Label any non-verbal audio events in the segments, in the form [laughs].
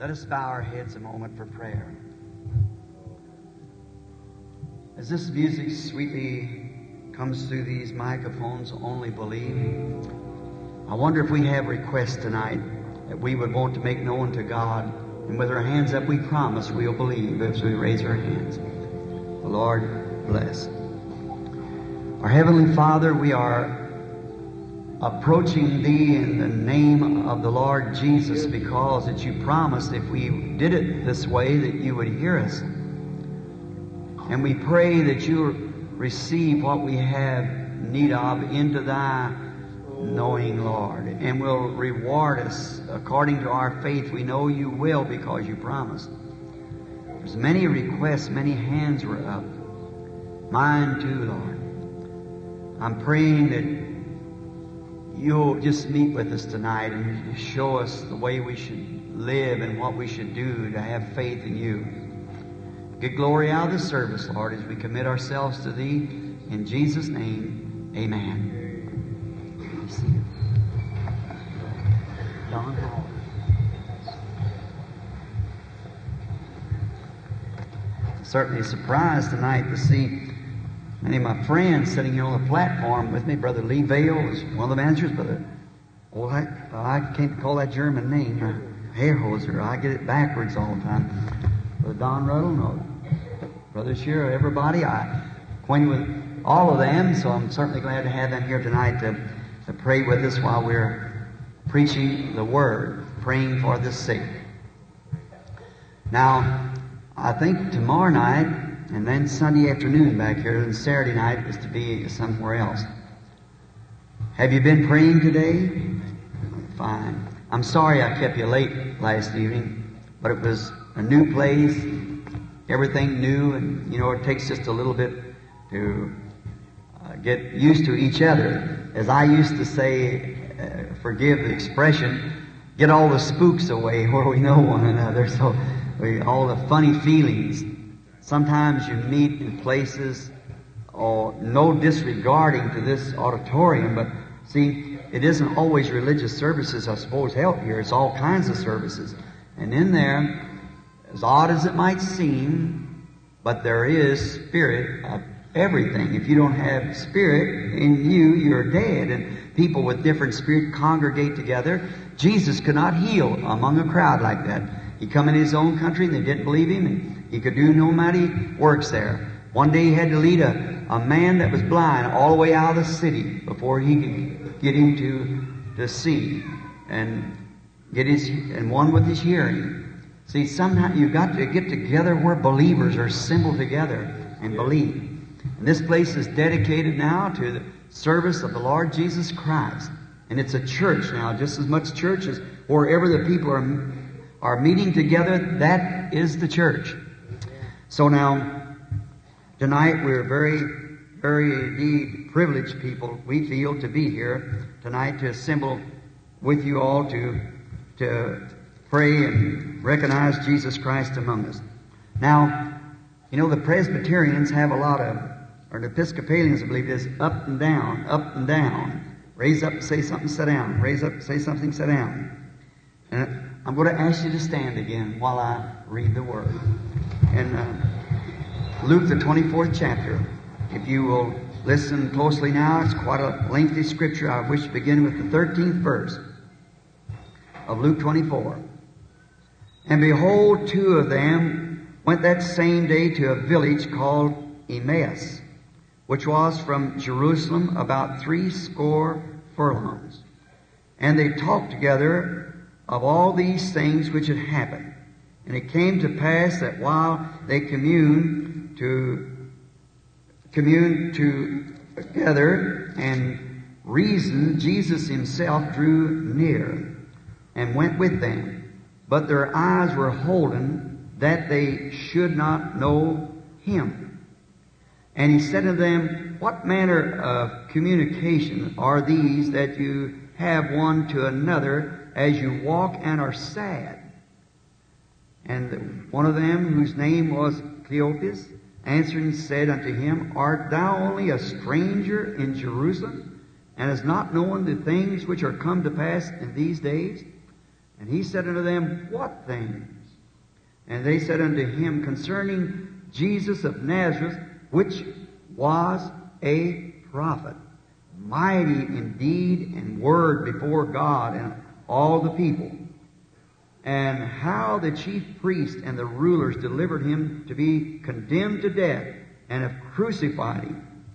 Let us bow our heads a moment for prayer. As this music sweetly comes through these microphones, only believe. I wonder if we have requests tonight that we would want to make known to God. And with our hands up, we promise we'll believe as we raise our hands. The Lord bless. Our Heavenly Father, we are approaching Thee in the name of the Lord Jesus because that You promised if we did it this way that You would hear us. And we pray that You receive what we have need of into Thy knowing, Lord, and will reward us according to our faith. We know You will because You promised. There's many requests, many hands were up. Mine too, Lord. I'm praying that you'll just meet with us tonight and show us the way we should live and what we should do to have faith in you. Get glory out of the service, Lord, as we commit ourselves to Thee. In Jesus' name, amen. Don Howard. Certainly surprised tonight to see Many of my friends sitting here on the platform with me, Brother Lee Vayle is one of the managers, Brother, oh, I, I can't call that German name, uh, Hairhoser. I get it backwards all the time. Brother Don Ruddell, no. Brother Shearer, everybody. I acquainted with all of them, so I'm certainly glad to have them here tonight to, to pray with us while we're preaching the Word, praying for the sick. Now, I think tomorrow night, and then Sunday afternoon back here, and Saturday night is to be somewhere else. Have you been praying today? Fine. I'm sorry I kept you late last evening, but it was a new place, everything new, and you know, it takes just a little bit to uh, get used to each other. As I used to say, uh, forgive the expression, get all the spooks away [laughs] where we know one another, so we, all the funny feelings. Sometimes you meet in places, or no disregarding to this auditorium, but see, it isn't always religious services, I suppose, help here. It's all kinds of services. And in there, as odd as it might seem, but there is spirit of everything. If you don't have spirit in you, you're dead. And people with different spirit congregate together. Jesus could not heal among a crowd like that. He come in his own country and they didn't believe him. And he could do no mighty works there. One day he had to lead a, a man that was blind all the way out of the city before he could get him to, to see and get his and one with his hearing. See, somehow you've got to get together where believers are assembled together and believe. And this place is dedicated now to the service of the Lord Jesus Christ. And it's a church now, just as much church as wherever the people are, are meeting together, that is the church. So now, tonight we're very, very indeed privileged people, we feel, to be here tonight to assemble with you all to, to pray and recognize Jesus Christ among us. Now, you know, the Presbyterians have a lot of, or the Episcopalians, I believe it is, up and down, up and down. Raise up, say something, sit down. Raise up, say something, sit down. And I'm going to ask you to stand again while I read the Word in uh, Luke, the 24th chapter. If you will listen closely now, it's quite a lengthy scripture. I wish to begin with the 13th verse of Luke 24. And behold, two of them went that same day to a village called Emmaus, which was from Jerusalem about three score furlongs. And they talked together of all these things which had happened. And it came to pass that while they communed to commune together and reasoned, Jesus himself drew near and went with them. But their eyes were holden that they should not know him. And he said to them, What manner of communication are these that you have one to another as you walk and are sad? And one of them, whose name was Cleopas, answering said unto him, Art thou only a stranger in Jerusalem, and hast not known the things which are come to pass in these days? And he said unto them, What things? And they said unto him, Concerning Jesus of Nazareth, which was a prophet, mighty in deed and word before God and all the people, and how the chief priests and the rulers delivered him to be condemned to death and have crucified him.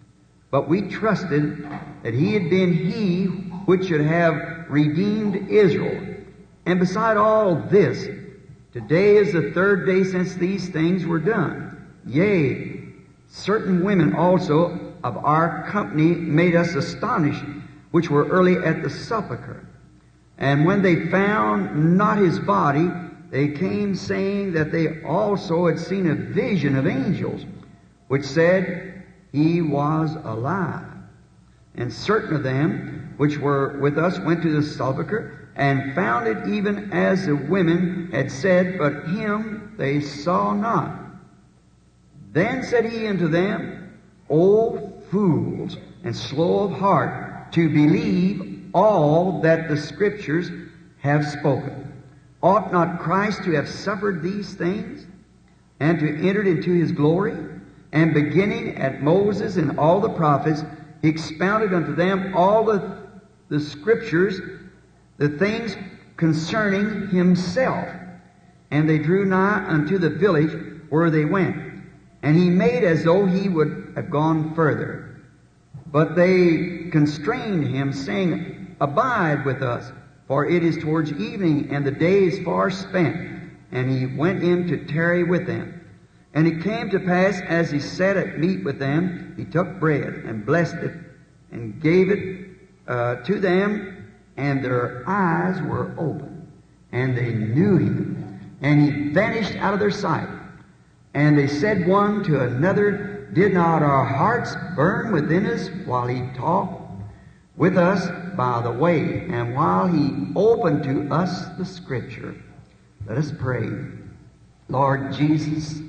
But we trusted that he had been he which should have redeemed Israel. And beside all this, today is the third day since these things were done. Yea, certain women also of our company made us astonished, which were early at the sepulchre. And when they found not his body, they came saying that they also had seen a vision of angels, which said he was alive. And certain of them which were with us went to the sepulchre and found it even as the women had said, but him they saw not. Then said he unto them, O fools, and slow of heart to believe all that the Scriptures have spoken. Ought not Christ to have suffered these things, and to enter into his glory? And beginning at Moses and all the prophets, he expounded unto them all the, the Scriptures the things concerning himself. And they drew nigh unto the village where they went. And he made as though he would have gone further. But they constrained him, saying, Abide with us, for it is towards evening, and the day is far spent. And he went in to tarry with them. And it came to pass, as he sat at meat with them, he took bread and blessed it, and gave it uh, to them, and their eyes were open, and they knew him, and he vanished out of their sight. And they said one to another, Did not our hearts burn within us while he talked with us by the way, and while he opened to us the Scripture? Let us pray. Lord Jesus,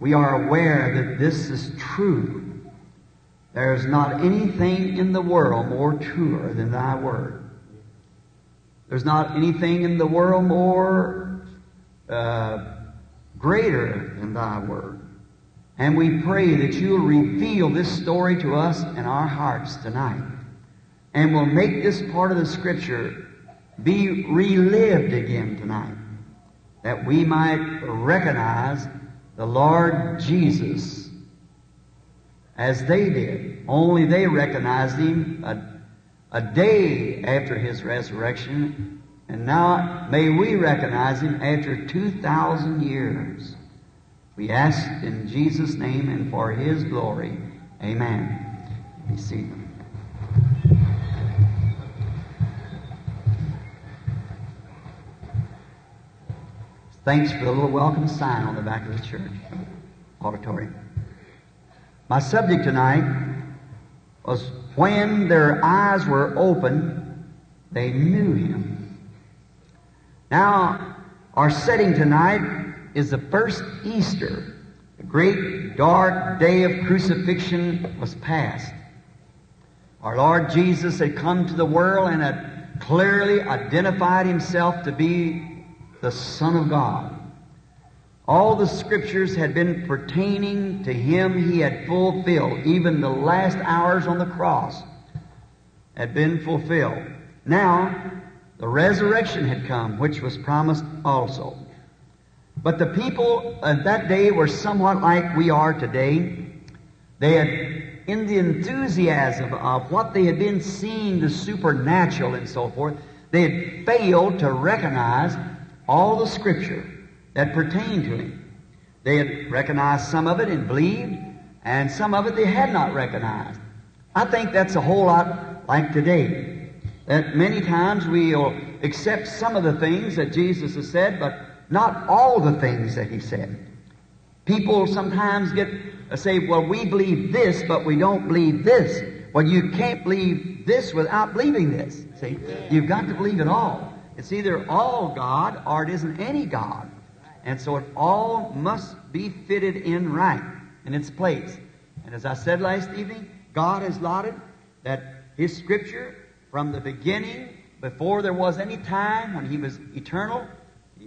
we are aware that this is true. There is not anything in the world more truer than Thy Word. There's not anything in the world more uh, greater than Thy Word. And we pray that you'll reveal this story to us in our hearts tonight. And will make this part of the Scripture be relived again tonight. That we might recognize the Lord Jesus as they did. Only they recognized him a, a day after his resurrection. And now may we recognize him after 2,000 years. We ask in Jesus' name and for his glory. Amen. Be seated. Thanks for the little welcome sign on the back of the church auditorium. My subject tonight was when their eyes were open, they knew him. Now, our setting tonight is the first Easter. The great dark day of crucifixion was past. Our Lord Jesus had come to the world and had clearly identified himself to be the Son of God. All the scriptures had been pertaining to him he had fulfilled. Even the last hours on the cross had been fulfilled. Now, the resurrection had come, which was promised also. But the people of that day were somewhat like we are today. They had, in the enthusiasm of what they had been seeing, the supernatural and so forth, they had failed to recognize all the scripture that pertained to him. They had recognized some of it and believed, and some of it they had not recognized. I think that's a whole lot like today. That many times we'll accept some of the things that Jesus has said, but not all the things that he said. People sometimes get uh, say, "Well, we believe this, but we don't believe this." Well, you can't believe this without believing this. See, you've got to believe it all. It's either all God or it isn't any God. And so it all must be fitted in right in its place. And as I said last evening, God has allotted that His Scripture from the beginning before there was any time when He was eternal.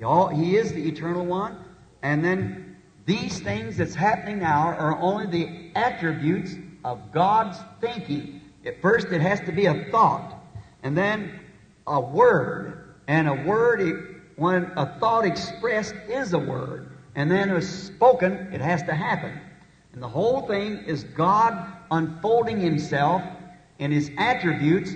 He, all, he is the eternal one. And then these things that's happening now are only the attributes of God's thinking. At first, it has to be a thought, and then a word. And a word, when a thought expressed is a word, and then it was spoken, it has to happen. And the whole thing is God unfolding Himself in His attributes,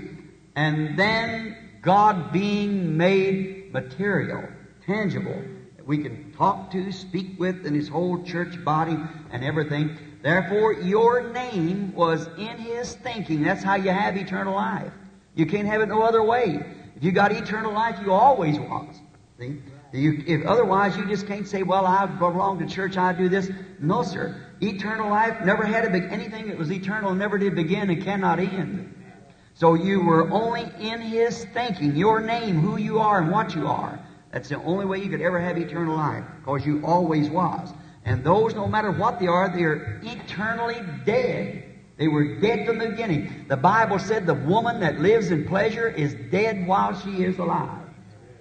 and then God being made material, tangible, that we can talk to, speak with in His whole church body and everything. Therefore, your name was in His thinking. That's how you have eternal life. You can't have it no other way. If you got eternal life, you always was. See? You, if otherwise, you just can't say, "Well, I belong to church. I do this." No, sir. Eternal life never had a anything that was eternal never did begin and cannot end. So you were only in His thinking, your name, who you are, and what you are. That's the only way you could ever have eternal life, because you always was. And those, no matter what they are, they are eternally dead. They were dead from the beginning. The Bible said the woman that lives in pleasure is dead while she is alive.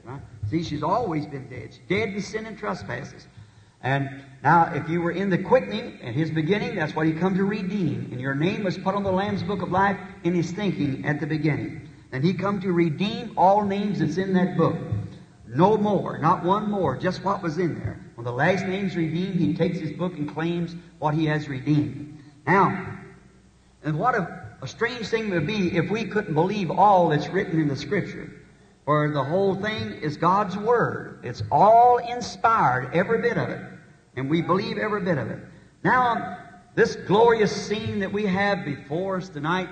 Right? See, she's always been dead. She's dead to sin and trespasses. And now, if you were in the quickening at his beginning, that's what he come to redeem. And your name was put on the Lamb's book of life in his thinking at the beginning. And he come to redeem all names that's in that book. No more, not one more, just what was in there. When the last name's redeemed, he takes his book and claims what he has redeemed. Now, and what a, a strange thing would be if we couldn't believe all that's written in the Scripture. For the whole thing is God's Word. It's all inspired, every bit of it. And we believe every bit of it. Now, this glorious scene that we have before us tonight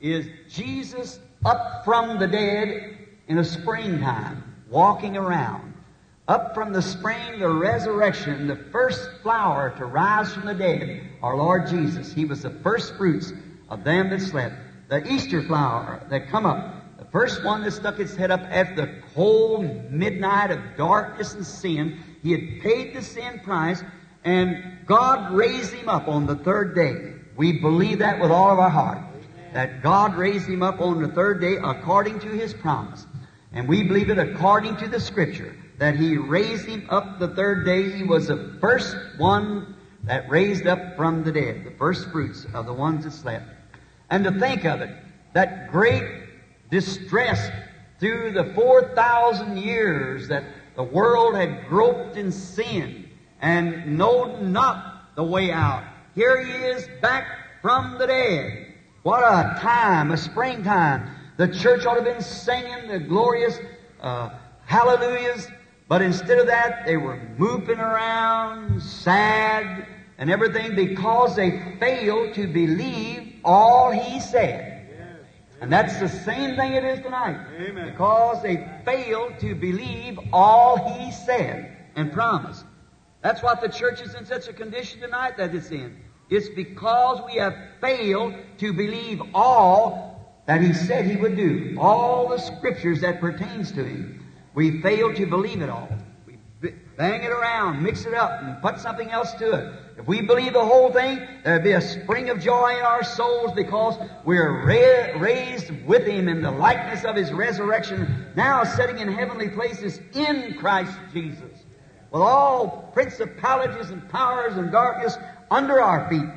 is Jesus up from the dead in a springtime, walking around. Up from the spring, the resurrection, the first flower to rise from the dead, our Lord Jesus. He was the first fruits of them that slept. The Easter flower that come up, the first one that stuck its head up after the cold midnight of darkness and sin. He had paid the sin price, and God raised him up on the third day. We believe that with all of our heart. That God raised him up on the third day according to his promise. And we believe it according to the scripture that he raised him up the third day. He was the first one that raised up from the dead, the first fruits of the ones that slept. And to think of it, that great distress through the 4,000 years that the world had groped in sin and knowed not the way out. Here he is back from the dead. What a time, a springtime. The church ought to have been singing the glorious uh, hallelujahs, but instead of that, they were moving around, sad, and everything because they failed to believe all he said. And that's the same thing it is tonight. Amen. Because they failed to believe all he said and promised. That's what the church is in such a condition tonight that it's in. It's because we have failed to believe all that he said he would do. All the scriptures that pertains to him. We fail to believe it all. We bang it around, mix it up, and put something else to it. If we believe the whole thing, there'd be a spring of joy in our souls because we're ra- raised with Him in the likeness of His resurrection, now sitting in heavenly places in Christ Jesus, with all principalities and powers and darkness under our feet.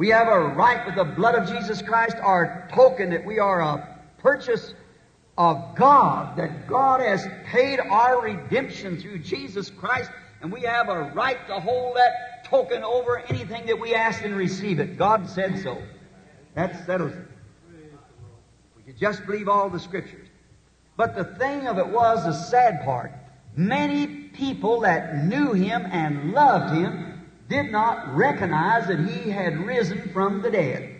We have a right with the blood of Jesus Christ, our token that we are a purchase of God, that God has paid our redemption through Jesus Christ, and we have a right to hold that token over anything that we ask and receive it. God said so. That settles it. We could just believe all the scriptures. But the thing of it was the sad part. Many people that knew him and loved him did not recognize that he had risen from the dead.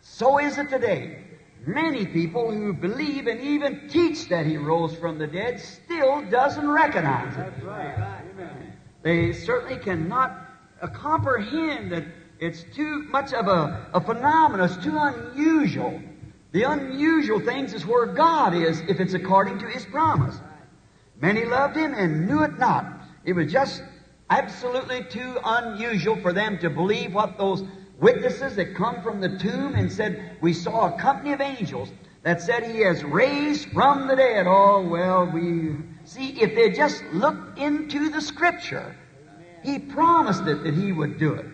So is it today. Many people who believe and even teach that he rose from the dead still doesn't recognize it. That's right. They certainly cannot uh, comprehend that it's too much of a, a phenomenon. It's too unusual. The unusual things is where God is if it's according to His promise. Many loved Him and knew it not. It was just absolutely too unusual for them to believe what those witnesses that come from the tomb and said, We saw a company of angels that said he has raised from the dead. Oh, well, we see if they just looked into the scripture, he promised it that he would do it.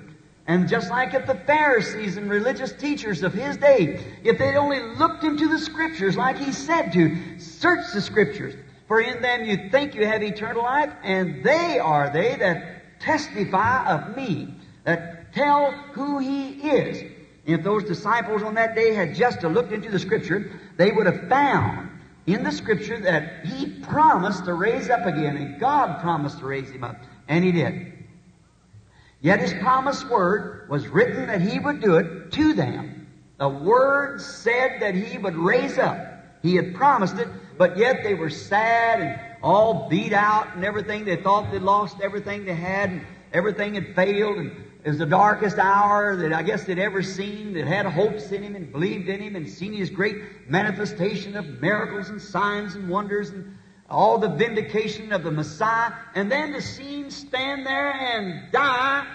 And just like if the Pharisees and religious teachers of his day, if they'd only looked into the scriptures like he said to, search the scriptures, for in them you think you have eternal life, and they are they that testify of me, that tell who he is. If those disciples on that day had just looked into the scripture, they would have found in the scripture that he promised to raise up again, and God promised to raise him up, and he did. Yet his promised word was written that he would do it to them. The word said that he would raise up. He had promised it, but yet they were sad and all beat out and everything. They thought they'd lost everything they had and everything had failed and it was the darkest hour that I guess they'd ever seen, that had hopes in him and believed in him and seen his great manifestation of miracles and signs and wonders and all the vindication of the Messiah, and then to see him stand there and die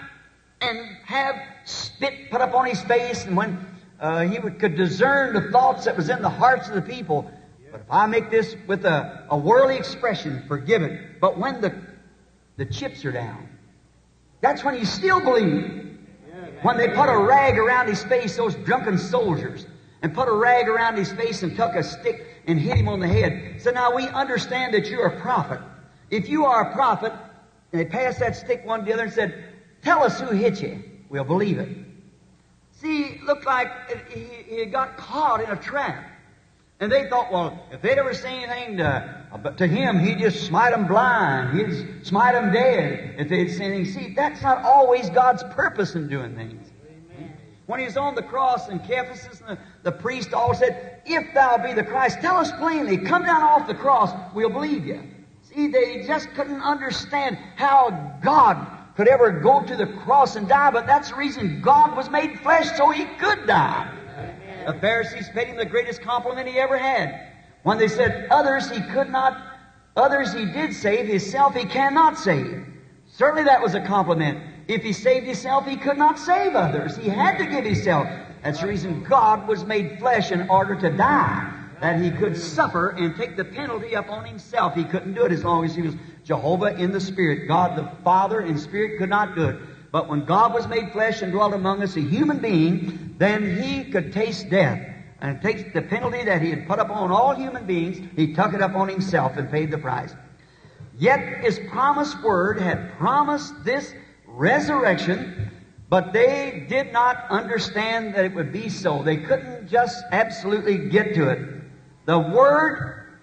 and have spit put up on his face, and when uh, he would, could discern the thoughts that was in the hearts of the people. But if I make this with a, a worldly expression, forgive it. But when the, the chips are down, that's when you still believe. When they put a rag around his face, those drunken soldiers, and put a rag around his face and took a stick and hit him on the head. So now we understand that you're a prophet. If you are a prophet, and they passed that stick one to the other and said, Tell us who hit you. We'll believe it. See, looked like he, he got caught in a trap. And they thought, well, if they'd ever say anything to, to him, he'd just smite them blind. He'd smite them dead if they'd say anything. See, that's not always God's purpose in doing things. When he was on the cross and Caiaphas and the, the priest all said, If thou be the Christ, tell us plainly, come down off the cross, we'll believe you. See, they just couldn't understand how God could ever go to the cross and die, but that's the reason God was made flesh so he could die. The Pharisees paid him the greatest compliment he ever had. When they said others he could not, others he did save, himself he cannot save. Certainly that was a compliment. If he saved himself, he could not save others. He had to give himself. That's the reason God was made flesh in order to die. That he could suffer and take the penalty upon himself. He couldn't do it as long as he was Jehovah in the Spirit. God the Father in Spirit could not do it. But when God was made flesh and dwelt among us, a human being, then he could taste death. And takes the penalty that he had put upon all human beings, he took it upon himself and paid the price. Yet his promised word had promised this resurrection, but they did not understand that it would be so. They couldn't just absolutely get to it. The word,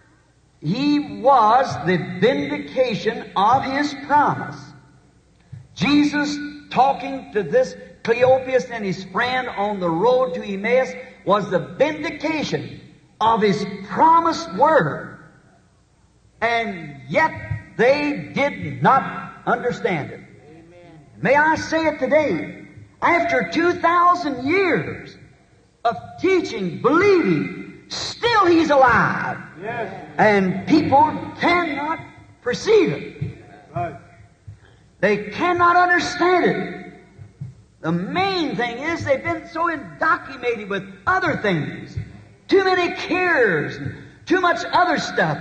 he was the vindication of his promise. Jesus talking to this Cleopas and his friend on the road to Emmaus was the vindication of his promised word. And yet they did not understand it. Amen. May I say it today? After 2,000 years of teaching, believing, still he's alive. Yes. And people cannot perceive it. Right. They cannot understand it. The main thing is they've been so indoctrinated with other things. Too many cares, too much other stuff.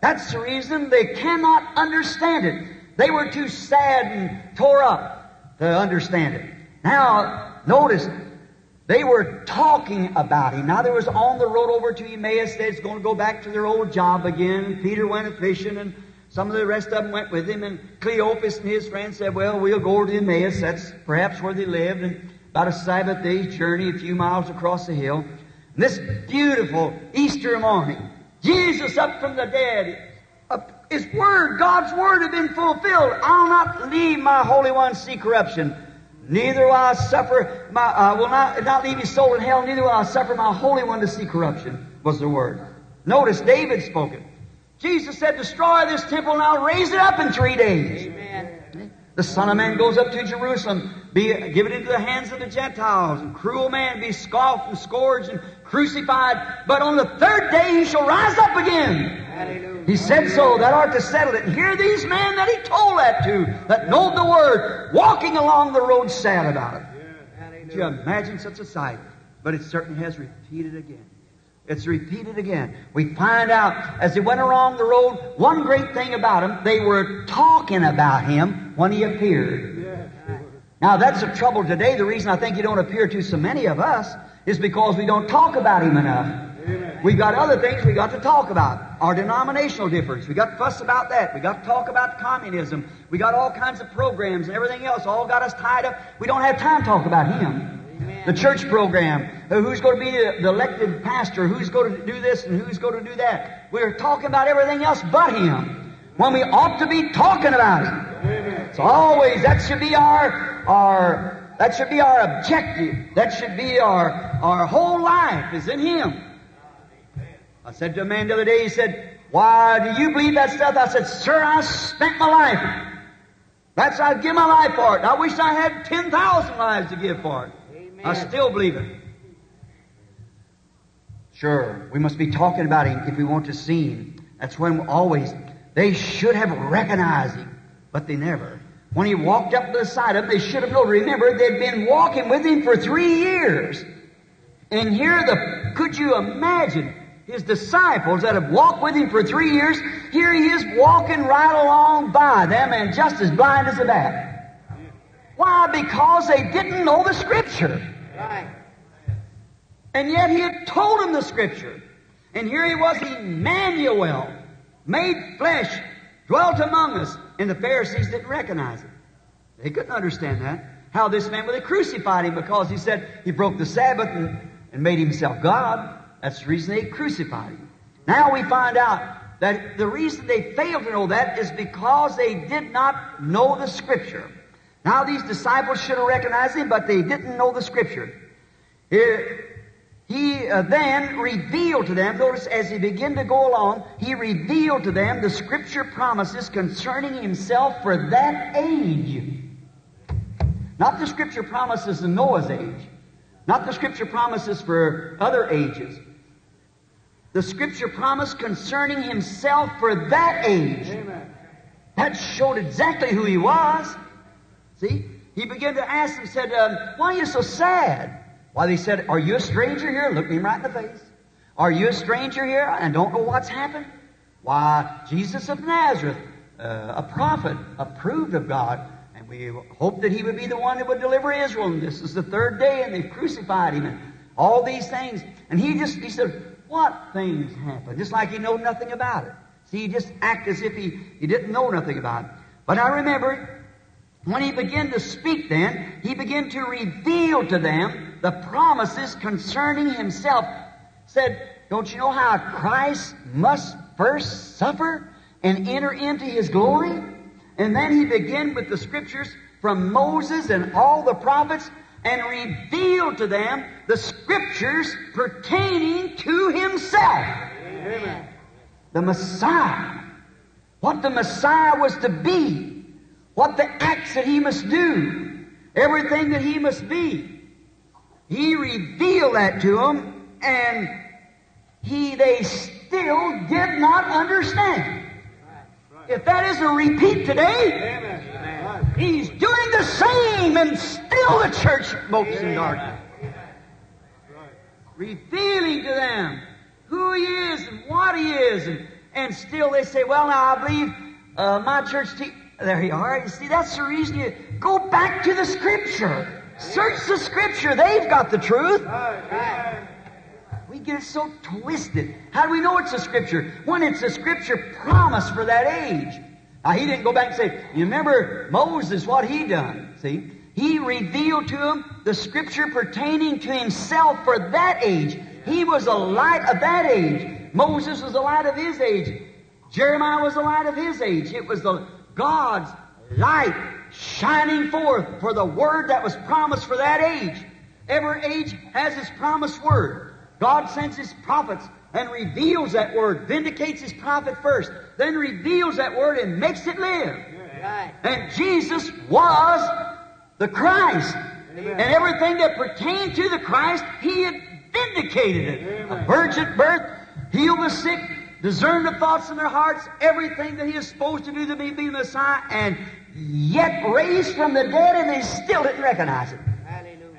That's the reason they cannot understand it. They were too sad and tore up to understand it. Now, notice, they were talking about him. Now, they was on the road over to Emmaus. They was going to go back to their old job again. Peter went fishing and some of the rest of them went with him, and Cleopas and his friends said, Well, we'll go to Emmaus. That's perhaps where they lived, and about a Sabbath day's journey, a few miles across the hill. And this beautiful Easter morning, Jesus up from the dead, His Word, God's Word had been fulfilled. I'll not leave my Holy One to see corruption. Neither will I suffer my, I uh, will not, not leave his soul in hell, neither will I suffer my Holy One to see corruption, was the Word. Notice David spoke it. Jesus said, Destroy this temple and I'll raise it up in three days. Amen. The Son of Man goes up to Jerusalem, be given into the hands of the Gentiles, and cruel man be scoffed and scourged and crucified. But on the third day he shall rise up again. Hallelujah. He said so, that art to settle it. And here these men that he told that to, that knowed the word, walking along the road sad about it. Yeah. Can you imagine such a sight? But it certainly has repeated again. It's repeated again. We find out as they went along the road, one great thing about him, they were talking about him when he appeared. Now that's the trouble today. The reason I think he don't appear to so many of us is because we don't talk about him enough. We've got other things we got to talk about. Our denominational difference. We got to fuss about that. We got to talk about communism. We got all kinds of programs and everything else. All got us tied up. We don't have time to talk about him. The church program. uh, Who's going to be the, elected pastor? Who's going to do this and who's going to do that? We're talking about everything else but him. When we ought to be talking about him. So always that should be our our that should be our objective. That should be our our whole life is in him. I said to a man the other day, he said, Why do you believe that stuff? I said, Sir, I spent my life. That's I'd give my life for it. I wish I had ten thousand lives to give for it. I still believe it. Sure, we must be talking about him if we want to see him. That's when always they should have recognized him, but they never. When he walked up to the side of them, they should have known. Remember, they'd been walking with him for three years. And here the, could you imagine his disciples that have walked with him for three years? Here he is walking right along by them and just as blind as a bat. Why? Because they didn't know the Scripture. Right. And yet he had told them the Scripture. And here he was, Emmanuel, made flesh, dwelt among us. And the Pharisees didn't recognize it. They couldn't understand that. How this man, well, they crucified him because he said he broke the Sabbath and, and made himself God. That's the reason they crucified him. Now we find out that the reason they failed to know that is because they did not know the Scripture. Now these disciples should have recognized him, but they didn't know the Scripture. Here, he uh, then revealed to them, notice as he began to go along, he revealed to them the scripture promises concerning himself for that age. Not the scripture promises in Noah's age. Not the scripture promises for other ages. The scripture promise concerning himself for that age. Amen. That showed exactly who he was. See? He began to ask them, said, um, Why are you so sad? Why, they said, Are you a stranger here? Looked him right in the face. Are you a stranger here and don't know what's happened? Why, Jesus of Nazareth, uh, a prophet, approved of God, and we hoped that he would be the one that would deliver Israel. And this is the third day, and they've crucified him, and all these things. And he just, he said, What things happened? Just like he knew nothing about it. See, he just act as if he, he didn't know nothing about it. But I remember when he began to speak then, he began to reveal to them the promises concerning himself. Said, don't you know how Christ must first suffer and enter into his glory? And then he began with the scriptures from Moses and all the prophets and revealed to them the scriptures pertaining to himself. Amen. The Messiah. What the Messiah was to be. What the acts that he must do. Everything that he must be. He revealed that to them, and he they still did not understand. If that isn't a repeat today, he's doing the same, and still the church mopes in darkness. Revealing to them who he is and what he is, and, and still they say, "Well, now I believe uh, my church." There you are. You see, that's the reason you go back to the Scripture. Search the Scripture. They've got the truth. We get it so twisted. How do we know it's a Scripture? When it's a Scripture promise for that age. Now, he didn't go back and say, you remember Moses, what he done? See? He revealed to him the Scripture pertaining to himself for that age. He was a light of that age. Moses was a light of his age. Jeremiah was a light of his age. It was the God's light shining forth for the word that was promised for that age. Every age has its promised word. God sends His prophets and reveals that word, vindicates His prophet first, then reveals that word and makes it live. Right. And Jesus was the Christ. Amen. And everything that pertained to the Christ, He had vindicated it. A virgin birth, heal the sick, discern the thoughts in their hearts, everything that He is supposed to do to be, be the Messiah, and yet raised from the dead, and they still didn't recognize it. Hallelujah.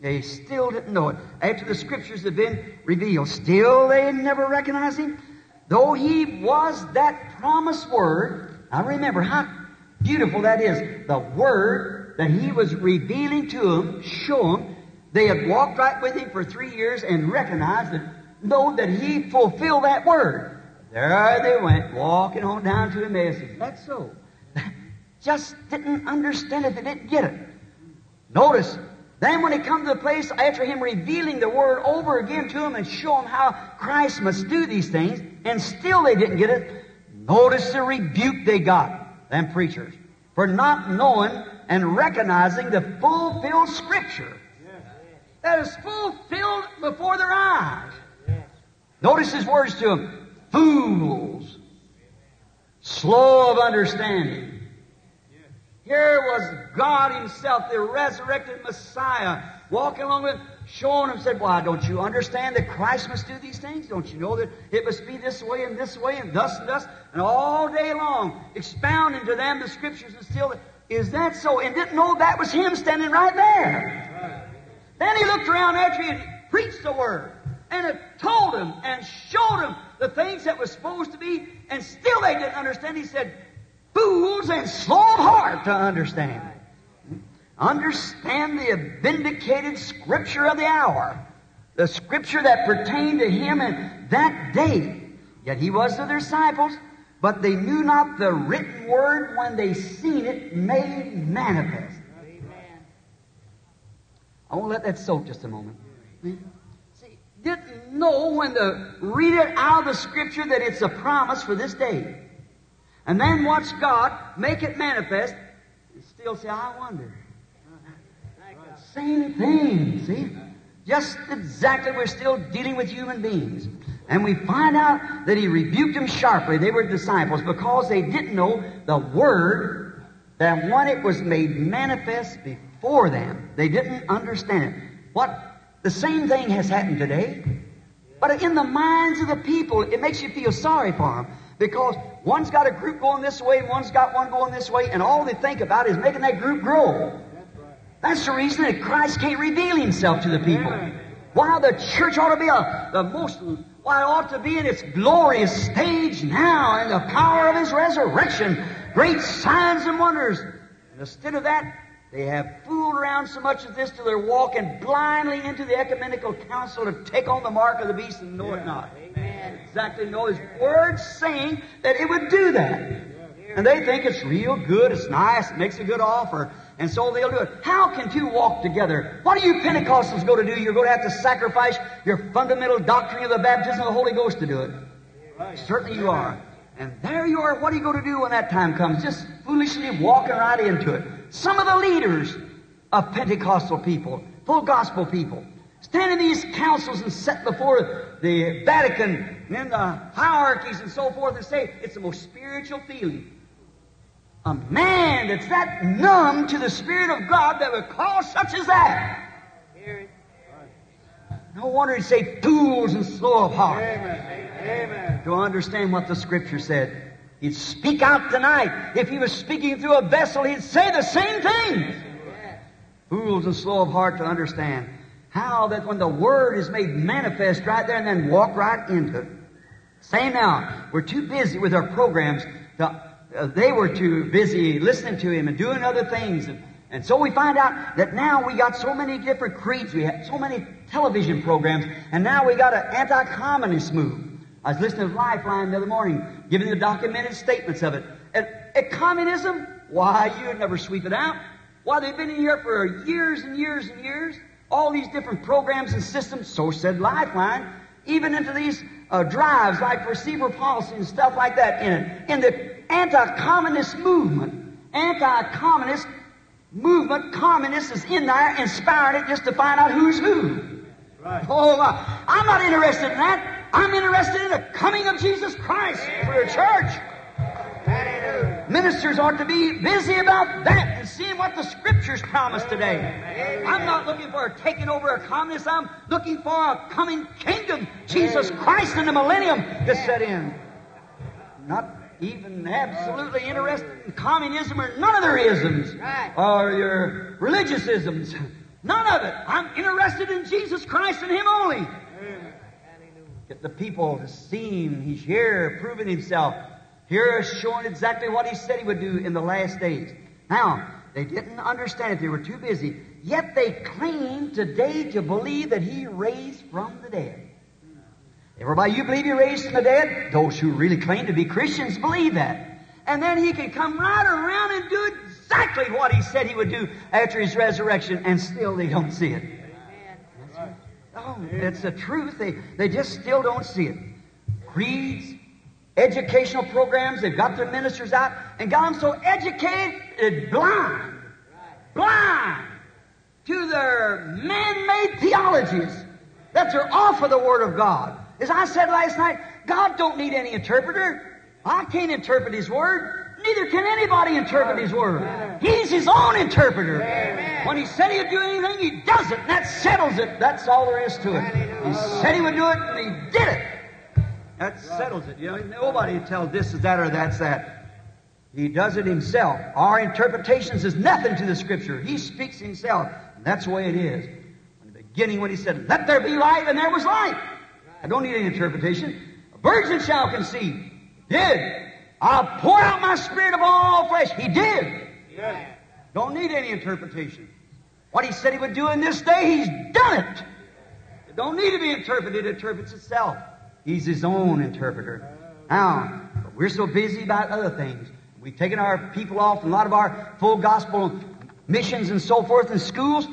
They still didn't know it. After the scriptures had been revealed, still they never recognized him. Though he was that promised word, I remember how beautiful that is. The word that he was revealing to them, show them, they had walked right with him for three years and recognized that, know that he fulfilled that word. There they went, walking on down to Emmaus. That's so. [laughs] Just didn't understand it. They didn't get it. Notice, then when he come to the place after him revealing the word over again to them and show them how Christ must do these things, and still they didn't get it, notice the rebuke they got, them preachers, for not knowing and recognizing the fulfilled scripture that is fulfilled before their eyes. Notice his words to them, fools, slow of understanding. Here was God Himself, the resurrected Messiah, walking along with, showing them, said, Why, don't you understand that Christ must do these things? Don't you know that it must be this way and this way and thus and thus? And all day long, expounding to them the Scriptures and still, is that so? And didn't know that was Him standing right there. Then He looked around after He had preached the Word and had told them and showed them the things that was supposed to be, and still they didn't understand. He said, fools and slow of heart to understand. Understand the vindicated scripture of the hour. The scripture that pertained to him in that day. Yet he was to their disciples, but they knew not the written word when they seen it made manifest. I won't let that soak just a moment. Didn't know when to read it out of the scripture that it's a promise for this day and then watch God make it manifest, and still say, I wonder. Same thing, see? Just exactly, we're still dealing with human beings. And we find out that he rebuked them sharply. They were disciples because they didn't know the word that when it was made manifest before them, they didn't understand it. What the same thing has happened today. But in the minds of the people, it makes you feel sorry for them. Because one's got a group going this way, one's got one going this way, and all they think about is making that group grow. That's the reason that Christ can't reveal himself to the people. Why the church ought to be a, the most, why it ought to be in its glorious stage now in the power of his resurrection. Great signs and wonders. And instead of that, they have fooled around so much of this till they're walking blindly into the ecumenical council to take on the mark of the beast and know it not. Exactly know his words saying that it would do that. And they think it's real good, it's nice, it makes a good offer, and so they'll do it. How can two walk together? What are you Pentecostals going to do? You're going to have to sacrifice your fundamental doctrine of the baptism of the Holy Ghost to do it. Certainly you are. And there you are. What are you going to do when that time comes? Just foolishly walking right into it. Some of the leaders of Pentecostal people, full gospel people, stand in these councils and set before the Vatican and the hierarchies and so forth and say it's the most spiritual feeling. A man that's that numb to the Spirit of God that would call such as that. No wonder he'd say fools and slow of heart. Amen. Amen. To understand what the Scripture said. He'd speak out tonight. If he was speaking through a vessel, he'd say the same thing. Fools and slow of heart to understand. How that when the Word is made manifest right there and then walk right into it. Say now, we're too busy with our programs. To, uh, they were too busy listening to Him and doing other things. And, and so we find out that now we got so many different creeds. We have so many television programs. And now we got an anti-communist move. I was listening to Lifeline the other morning, giving the documented statements of it. And, and communism, why, you'd never sweep it out. Why, they've been in here for years and years and years. All these different programs and systems, so said Lifeline, even into these uh, drives like receiver policy and stuff like that in it. In the anti-communist movement, anti-communist movement, communists is in there inspiring it just to find out who's who. Right. Oh, my. I'm not interested in that. I'm interested in the coming of Jesus Christ for your church. Ministers ought to be busy about that and seeing what the Scriptures promise today. I'm not looking for a taking over a communist. I'm looking for a coming kingdom, Jesus Christ in the millennium to set in. Not even absolutely interested in communism or none of their isms or your religious isms. None of it. I'm interested in Jesus Christ and Him only. Get the people to see Him. He's here proving Himself. Here showing exactly what He said He would do in the last days. Now, they didn't understand it. They were too busy. Yet they claim today to believe that He raised from the dead. Everybody, you believe He raised from the dead? Those who really claim to be Christians believe that. And then He can come right around and do exactly what He said He would do after His resurrection, and still they don't see it. Oh, it's the truth. They, they just still don't see it. Creeds, educational programs, they've got their ministers out and got them so educated, blind, blind to their man-made theologies that they're off of the Word of God. As I said last night, God don't need any interpreter. I can't interpret His Word. Neither can anybody interpret His Word. He's His own interpreter. When He said He'd do anything, He does it. And that settles it. That's all there is to it. He said He would do it, and He did it. That settles it. You know, nobody tells this is that or that's that. He does it himself. Our interpretations is nothing to the Scripture. He speaks himself. And that's the way it is. In the beginning, when he said, "Let there be light," and there was light. I don't need any interpretation. A virgin shall conceive. Did. I'll pour out my spirit upon all flesh. He did. Yes. Don't need any interpretation. What he said he would do in this day, he's done it. It don't need to be interpreted. It interprets itself. He's his own interpreter. Now, but we're so busy about other things. We've taken our people off, and a lot of our full gospel missions and so forth in schools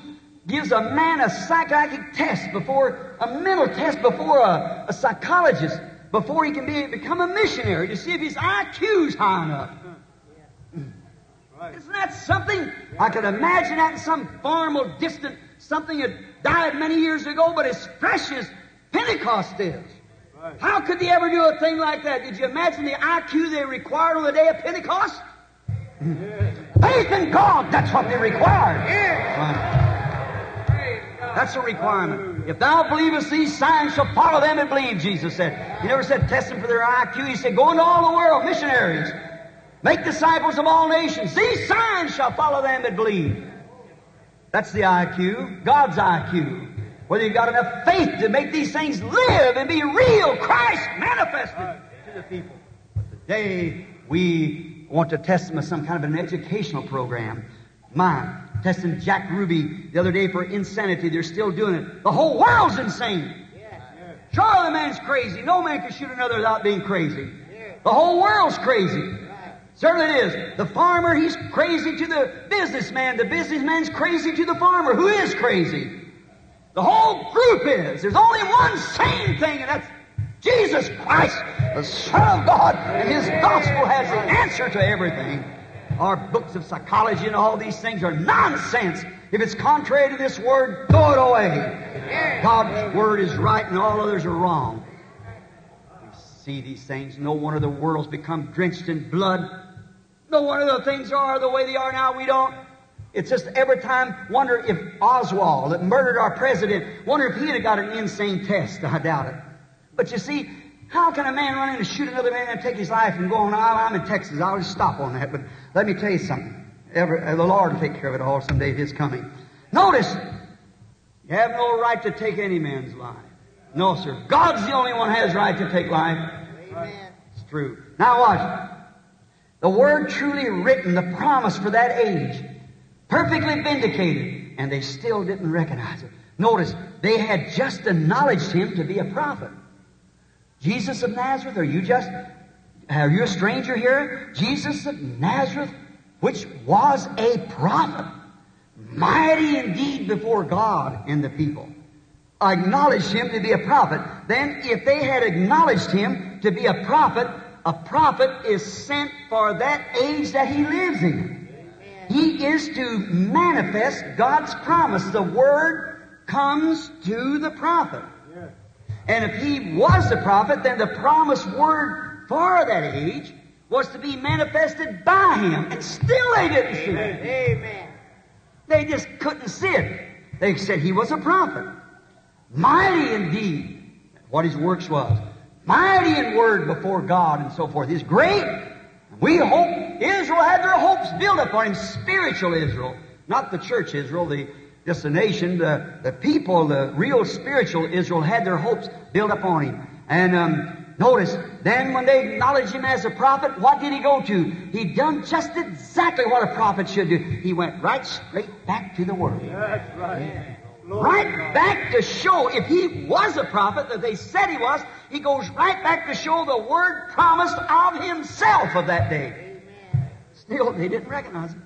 gives a man a psychiatric test before, a mental test before a, a psychologist, before he can be, become a missionary to see if his IQ's high enough. Isn't that something? I could imagine that in some farm or distant, something that died many years ago, but as fresh as Pentecost is. Right. How could they ever do a thing like that? Did you imagine the IQ they required on the day of Pentecost? Yes. Faith in God, that's what they required. Yes. Right. That's a requirement. If thou believest these signs shall follow them that believe, Jesus said. He never said test them for their IQ. He said go into all the world, missionaries. Make disciples of all nations. These signs shall follow them that believe. That's the IQ, God's IQ. Whether you've got enough faith to make these things live and be real, Christ manifested to the people. But today, we want to test them with some kind of an educational program. Mine, testing Jack Ruby the other day for insanity. They're still doing it. The whole world's insane. The man's crazy. No man can shoot another without being crazy. The whole world's crazy. Certainly it is. The farmer, he's crazy to the businessman. The businessman's crazy to the farmer. Who is crazy? The whole group is. There's only one sane thing, and that's Jesus Christ, the Son of God, and His gospel has the answer to everything. Our books of psychology and all these things are nonsense. If it's contrary to this word, throw it away. God's word is right and all others are wrong. We see these things. No wonder the world's become drenched in blood. No wonder the things are the way they are now. We don't. It's just every time wonder if Oswald that murdered our president, wonder if he'd have got an insane test. I doubt it. But you see, how can a man run in and shoot another man and take his life and go on? "I- I'm in Texas. I'll just stop on that. But let me tell you something. Every, uh, the Lord will take care of it all someday. His coming. Notice, you have no right to take any man's life. No, sir. God's the only one who has right to take life. Amen. It's true. Now watch. The word truly written, the promise for that age, perfectly vindicated, and they still didn't recognize it. Notice, they had just acknowledged him to be a prophet. Jesus of Nazareth, are you just, are you a stranger here? Jesus of Nazareth, which was a prophet, mighty indeed before God and the people acknowledged him to be a prophet, then if they had acknowledged him to be a prophet, a prophet is sent for that age that he lives in. He is to manifest God's promise. The word comes to the prophet. And if he was the prophet, then the promised word for that age was to be manifested by him. And still they didn't see it. Amen. They just couldn't see it. They said he was a prophet. Mighty indeed, what his works was. Mighty in word before God and so forth. He's great. We hope Israel had their hopes built upon him. Spiritual Israel. Not the church Israel, the just the nation, the, the people, the real spiritual Israel had their hopes built upon him. And um, notice, then when they acknowledged him as a prophet, what did he go to? He done just exactly what a prophet should do. He went right straight back to the Word. That's right. Right back to show if he was a prophet that they said he was, he goes right back to show the word promised of himself of that day. Still, they didn't recognize him.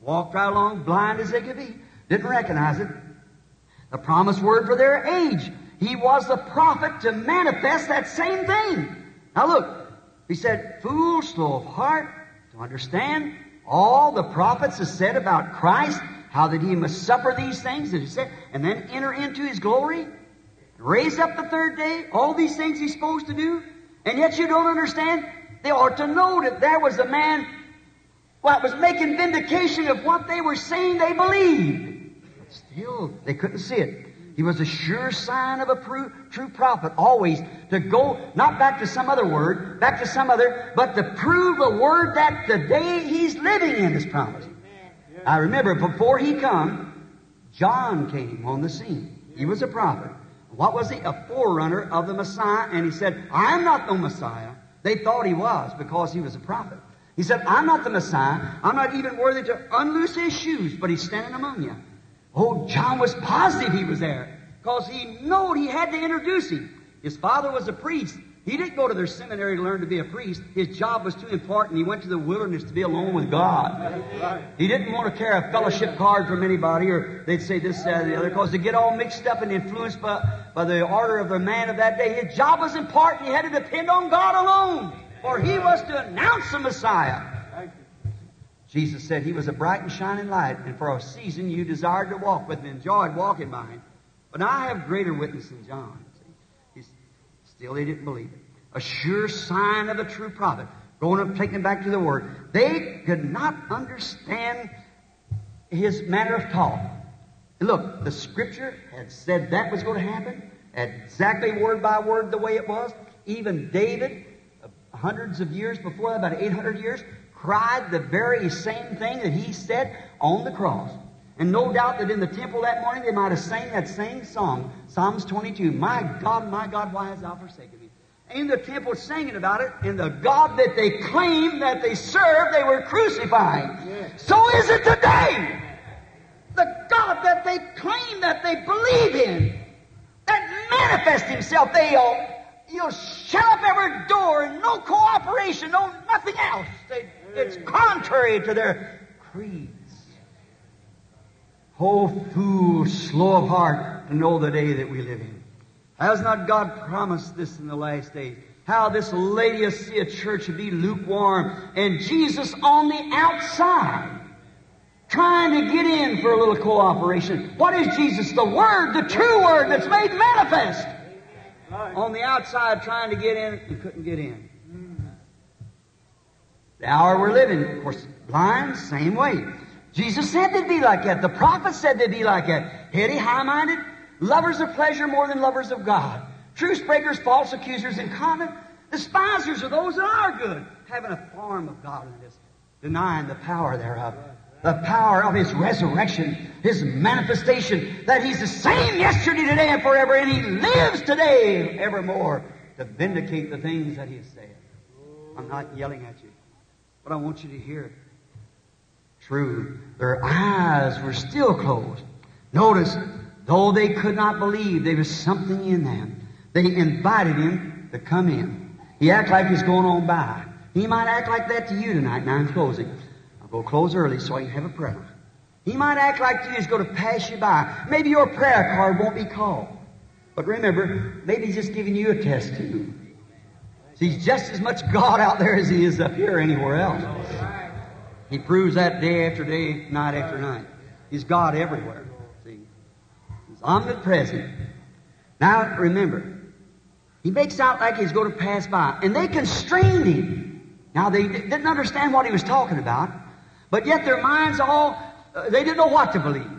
Walked right along blind as they could be. Didn't recognize it. The promised word for their age. He was the prophet to manifest that same thing. Now look, he said, fool, slow of heart to understand all the prophets have said about Christ, how that he must suffer these things, that he said, and then enter into his glory, raise up the third day, all these things he's supposed to do, and yet you don't understand. They ought to know that there was a man what was making vindication of what they were saying they believed. But still, they couldn't see it. He was a sure sign of a true, true prophet, always to go not back to some other word, back to some other, but to prove a word that the day he's living in is promised. I remember before he come, John came on the scene. He was a prophet. What was he? A forerunner of the Messiah. And he said, I'm not the Messiah. They thought he was because he was a prophet. He said, I'm not the Messiah. I'm not even worthy to unloose his shoes, but he's standing among you. Oh, John was positive he was there because he knowed he had to introduce him. His father was a priest. He didn't go to their seminary to learn to be a priest. His job was too important. He went to the wilderness to be alone with God. He didn't want to carry a fellowship card from anybody, or they'd say this, that, or the other, because they get all mixed up and influenced by, by the order of the man of that day. His job was important. He had to depend on God alone, for he was to announce the Messiah. Jesus said he was a bright and shining light, and for a season you desired to walk with him, enjoyed walking by him. But I have greater witness than John. See? Still, they didn't believe it. A sure sign of a true prophet. Going up, taking back to the Word. They could not understand his manner of talk. Look, the Scripture had said that was going to happen, exactly word by word the way it was. Even David, uh, hundreds of years before that, about 800 years, cried the very same thing that he said on the cross. And no doubt that in the temple that morning they might have sang that same song, Psalms 22. My God, my God, why hast thou forsaken me? In the temple singing about it, and the God that they claimed that they served, they were crucifying. Yes. So is it today. The God that they claim that they believe in, that manifests himself, they'll, you'll shut up every door and no cooperation, no nothing else. They, it's contrary to their creeds. Oh, fool, slow of heart to know the day that we live in. Has not God promised this in the last days? How this Laodicea church would be lukewarm and Jesus on the outside trying to get in for a little cooperation. What is Jesus? The Word, the true Word that's made manifest. On the outside trying to get in, you couldn't get in. The hour we're living, of course, blind, same way. Jesus said they'd be like that. The prophets said they'd be like that. Heady, high-minded, lovers of pleasure more than lovers of God. Truce breakers, false accusers, incontinent, despisers of those that are good, having a form of godliness, denying the power thereof. The power of His resurrection, His manifestation, that He's the same yesterday, today, and forever, and He lives today evermore to vindicate the things that He has said. I'm not yelling at you, but I want you to hear it. True, their eyes were still closed. Notice, though they could not believe, there was something in them. They invited him to come in. He acted like he's going on by. He might act like that to you tonight. Now I'm closing. I'll go close early so I can have a prayer. He might act like he's going to pass you by. Maybe your prayer card won't be called. But remember, maybe he's just giving you a test too. He's just as much God out there as he is up here anywhere else. He proves that day after day, night after night. He's God everywhere. See? He's omnipresent. Now remember, he makes out like he's going to pass by, and they constrained him. Now they didn't understand what he was talking about, but yet their minds all, uh, they didn't know what to believe.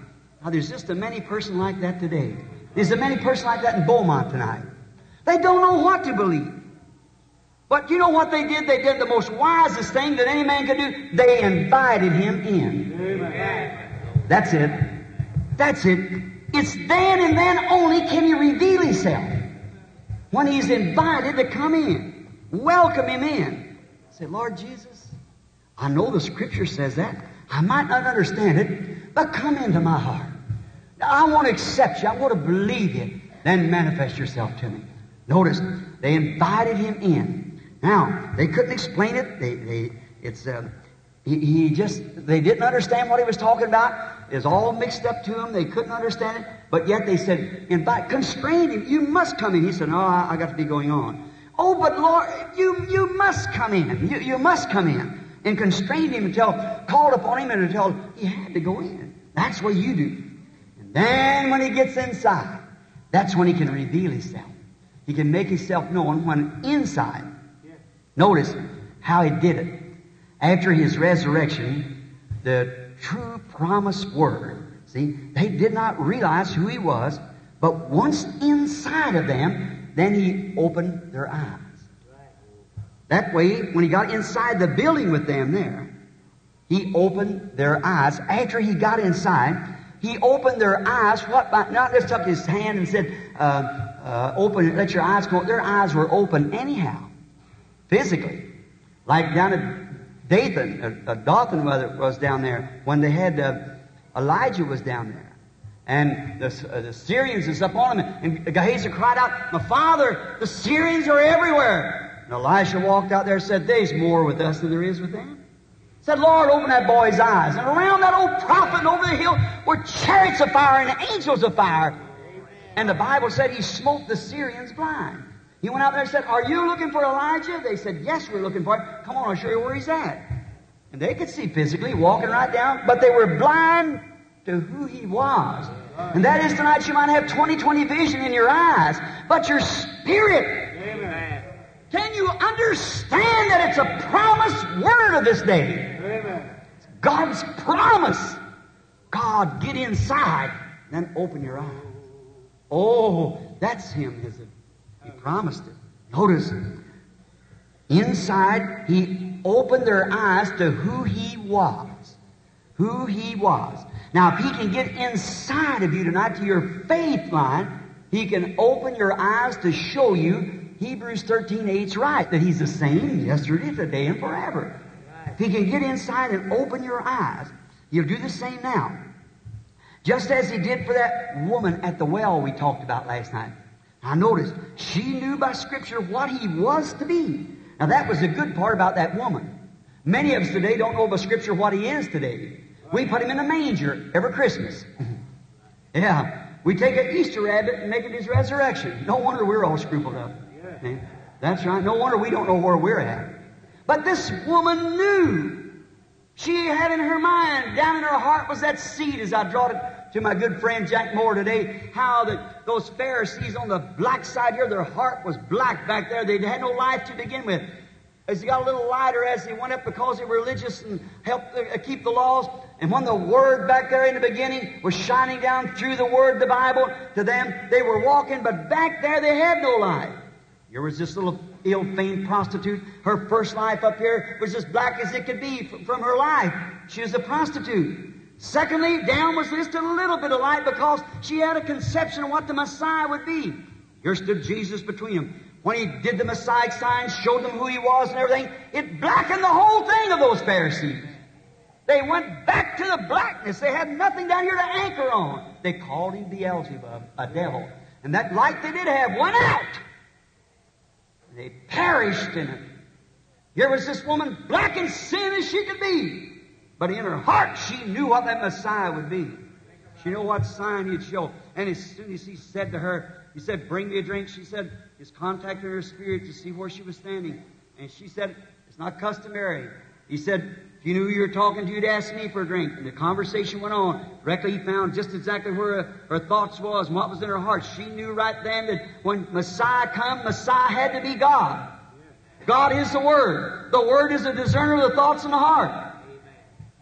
Now there's just a many person like that today. There's a many person like that in Beaumont tonight. They don't know what to believe. But you know what they did? They did the most wisest thing that any man could do. They invited him in. Amen. That's it. That's it. It's then and then only can he reveal himself. When he's invited to come in, welcome him in. Say, Lord Jesus, I know the scripture says that. I might not understand it, but come into my heart. I want to accept you. I want to believe you. Then manifest yourself to me. Notice, they invited him in. Now, they couldn't explain it. They, they, it's, uh, he, he just, they didn't understand what he was talking about. It was all mixed up to them. They couldn't understand it. But yet they said, invite, constrain him. You must come in. He said, no, I, I got to be going on. Oh, but Lord, you, you must come in. You, you must come in. And constrained him until, called upon him until he had to go in. That's what you do. And then when he gets inside, that's when he can reveal himself. He can make himself known when inside. Notice how he did it. After his resurrection, the true promised word, see, they did not realize who he was, but once inside of them, then he opened their eyes. That way, when he got inside the building with them there, he opened their eyes. After he got inside, he opened their eyes. What? By, not just took his hand and said, uh, uh, "Open, let your eyes go." Their eyes were open anyhow, physically, like down at Dathan, uh, Dothan was down there when they had uh, Elijah was down there, and the, uh, the Syrians is up on him, and Gehazi cried out, "My father, the Syrians are everywhere!" And Elisha walked out there and said, There's more with us than there is with them. Said, Lord, open that boy's eyes. And around that old prophet over the hill were chariots of fire and angels of fire. And the Bible said he smote the Syrians blind. He went out there and said, Are you looking for Elijah? They said, Yes, we're looking for him. Come on, I'll show you where he's at. And they could see physically, walking right down, but they were blind to who he was. And that is tonight you might have 20/20 vision in your eyes, but your spirit. Amen. can you understand that it's a promised word of this day? Amen. God's promise. God, get inside, then open your eyes. Oh, that's Him, is it? He promised it. Notice, inside, He opened their eyes to who He was. Who He was. Now, if He can get inside of you tonight to your faith line, He can open your eyes to show you Hebrews 13, 8's right, that He's the same yesterday, today, and forever. If He can get inside and open your eyes, He'll do the same now. Just as He did for that woman at the well we talked about last night. Now notice, she knew by Scripture what He was to be. Now that was the good part about that woman. Many of us today don't know by Scripture what He is today. We put Him in a manger every Christmas. [laughs] yeah. We take an Easter rabbit and make it His resurrection. No wonder we're all scrupled up. That's right. No wonder we don't know where we're at. But this woman knew. She had in her mind, down in her heart was that seed, as I brought it to my good friend Jack Moore today, how that those Pharisees on the black side here, their heart was black back there. They had no life to begin with. As he got a little lighter as he went up because they were religious and helped uh, keep the laws. And when the Word back there in the beginning was shining down through the Word, the Bible, to them, they were walking, but back there they had no life. Here was this little ill-famed prostitute. Her first life up here was as black as it could be from her life. She was a prostitute. Secondly, down was listed a little bit of light because she had a conception of what the Messiah would be. Here stood Jesus between them. When he did the Messiah signs, showed them who he was and everything, it blackened the whole thing of those Pharisees. They went back to the blackness. They had nothing down here to anchor on. They called him Beelzebub, a devil. And that light they did have went out. They perished in it. Here was this woman, black in sin as she could be. But in her heart, she knew what that Messiah would be. She knew what sign he'd show. And as soon as he said to her, he said, Bring me a drink, she said, He's contacted her spirit to see where she was standing. And she said, It's not customary. He said, if you knew who you were talking to, you'd ask me for a drink. And the conversation went on. Directly, he found just exactly where her, thoughts was and what was in her heart. She knew right then that when Messiah come, Messiah had to be God. God is the Word. The Word is a discerner of the thoughts in the heart.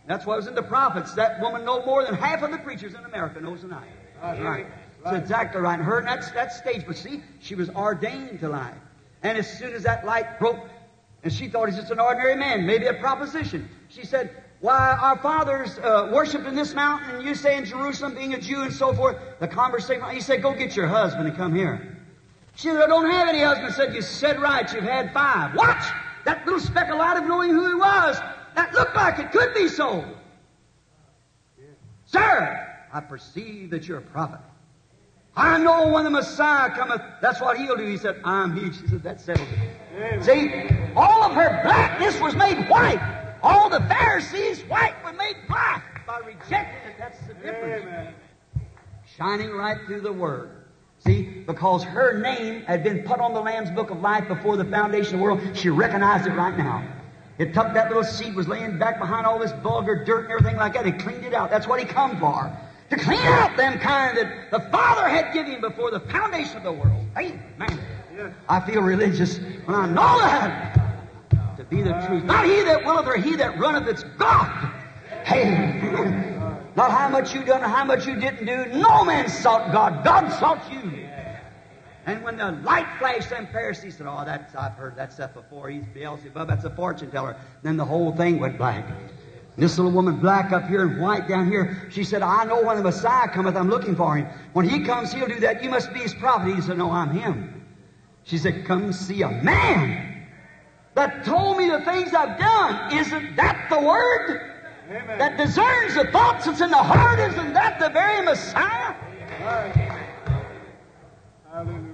That's what was in the prophets. That woman no more than half of the preachers in America knows tonight. That's right. That's exactly right. And her, that's that stage. But see, she was ordained to life. And as soon as that light broke, And she thought he's just an ordinary man, maybe a proposition. She said, Why, our fathers uh, worshipped in this mountain, and you say in Jerusalem, being a Jew and so forth. The conversation, he said, Go get your husband and come here. She said, I don't have any husband. said, You said right, you've had five. Watch! That little speck of light of knowing who he was, that looked like it could be so. Sir, I perceive that you're a prophet. I know when the Messiah cometh, that's what he'll do. He said, I'm he. [laughs] She said, that settles it. See, all of her blackness was made white. All the Pharisees' white were made black by rejecting it. That's the difference. Amen. Shining right through the Word. See, because her name had been put on the Lamb's Book of Life before the foundation of the world, she recognized it right now. It took that little seed, was laying back behind all this vulgar dirt and everything like that. He cleaned it out. That's what he come for. To clean out them kind that the Father had given him before the foundation of the world. Amen. Yes. I feel religious when I know that to be the truth. Not he that willeth or he that runneth, it's God. Hey, [laughs] not how much you done or how much you didn't do. No man sought God. God sought you. And when the light flashed, them Pharisees said, Oh, that's, I've heard that stuff before. He's Beelzebub. That's a fortune teller. Then the whole thing went black. And this little woman, black up here and white down here, she said, I know when the Messiah cometh, I'm looking for him. When he comes, he'll do that. You must be his prophet. He said, No, I'm him. She said, Come see a man that told me the things I've done. Isn't that the word? Amen. That discerns the thoughts that's in the heart. Isn't that the very Messiah? Right. Hallelujah.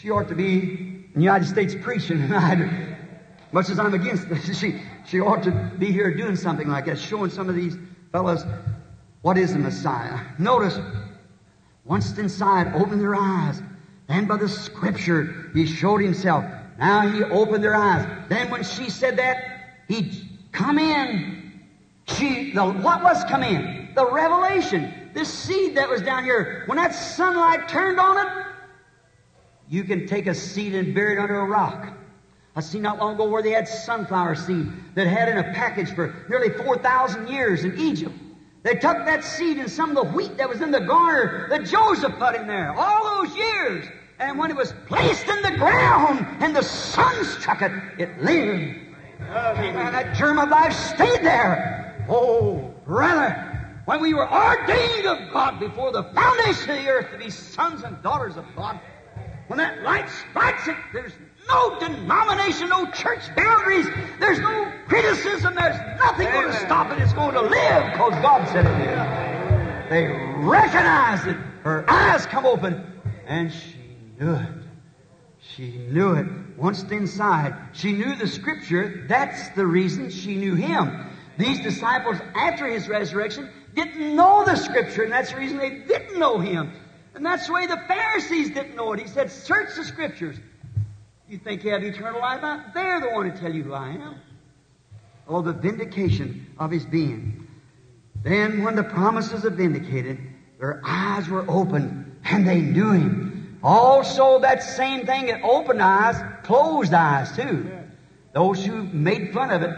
She ought to be in the United States preaching tonight. Much as I'm against this, [laughs] she, she ought to be here doing something like that, showing some of these fellows what is the Messiah. Notice, once inside, opened their eyes. Then by the Scripture, He showed Himself. Now He opened their eyes. Then when she said that, He come in. She, the, what was come in? The revelation. This seed that was down here. When that sunlight turned on it, you can take a seed and bury it under a rock. I seen not long ago where they had sunflower seed that had in a package for nearly 4,000 years in Egypt. They took that seed and some of the wheat that was in the garner that Joseph put in there all those years. And when it was placed in the ground and the sun struck it, it lived. Amen. That germ of life stayed there. Oh, brother, when we were ordained of God before the foundation of the earth to be sons and daughters of God, when that light strikes it, there's no denomination, no church boundaries, there's no criticism, there's nothing going to stop it. It's going to live because God said it is. They recognized it. Her eyes come open, and she knew it. She knew it. Once inside, she knew the Scripture. That's the reason she knew Him. These disciples, after His resurrection, didn't know the Scripture, and that's the reason they didn't know Him. And that's the way the Pharisees didn't know it. He said, Search the Scriptures. You think you have eternal life? They're the one to tell you who I am. Oh, the vindication of His being. Then, when the promises are vindicated, their eyes were opened and they knew Him. Also, that same thing that opened eyes, closed eyes too. Those who made fun of it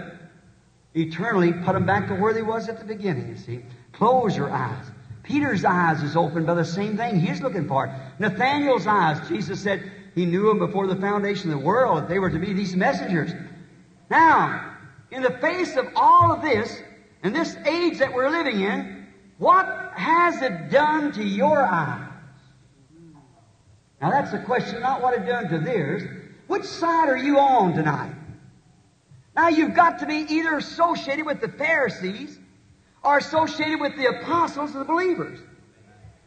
eternally put them back to where they was at the beginning, you see. Close your eyes. Peter's eyes is opened by the same thing he's looking for. Nathaniel's eyes, Jesus said he knew them before the foundation of the world, that they were to be these messengers. Now, in the face of all of this, and this age that we're living in, what has it done to your eyes? Now that's the question, not what it done to theirs. Which side are you on tonight? Now you've got to be either associated with the Pharisees or associated with the apostles and the believers.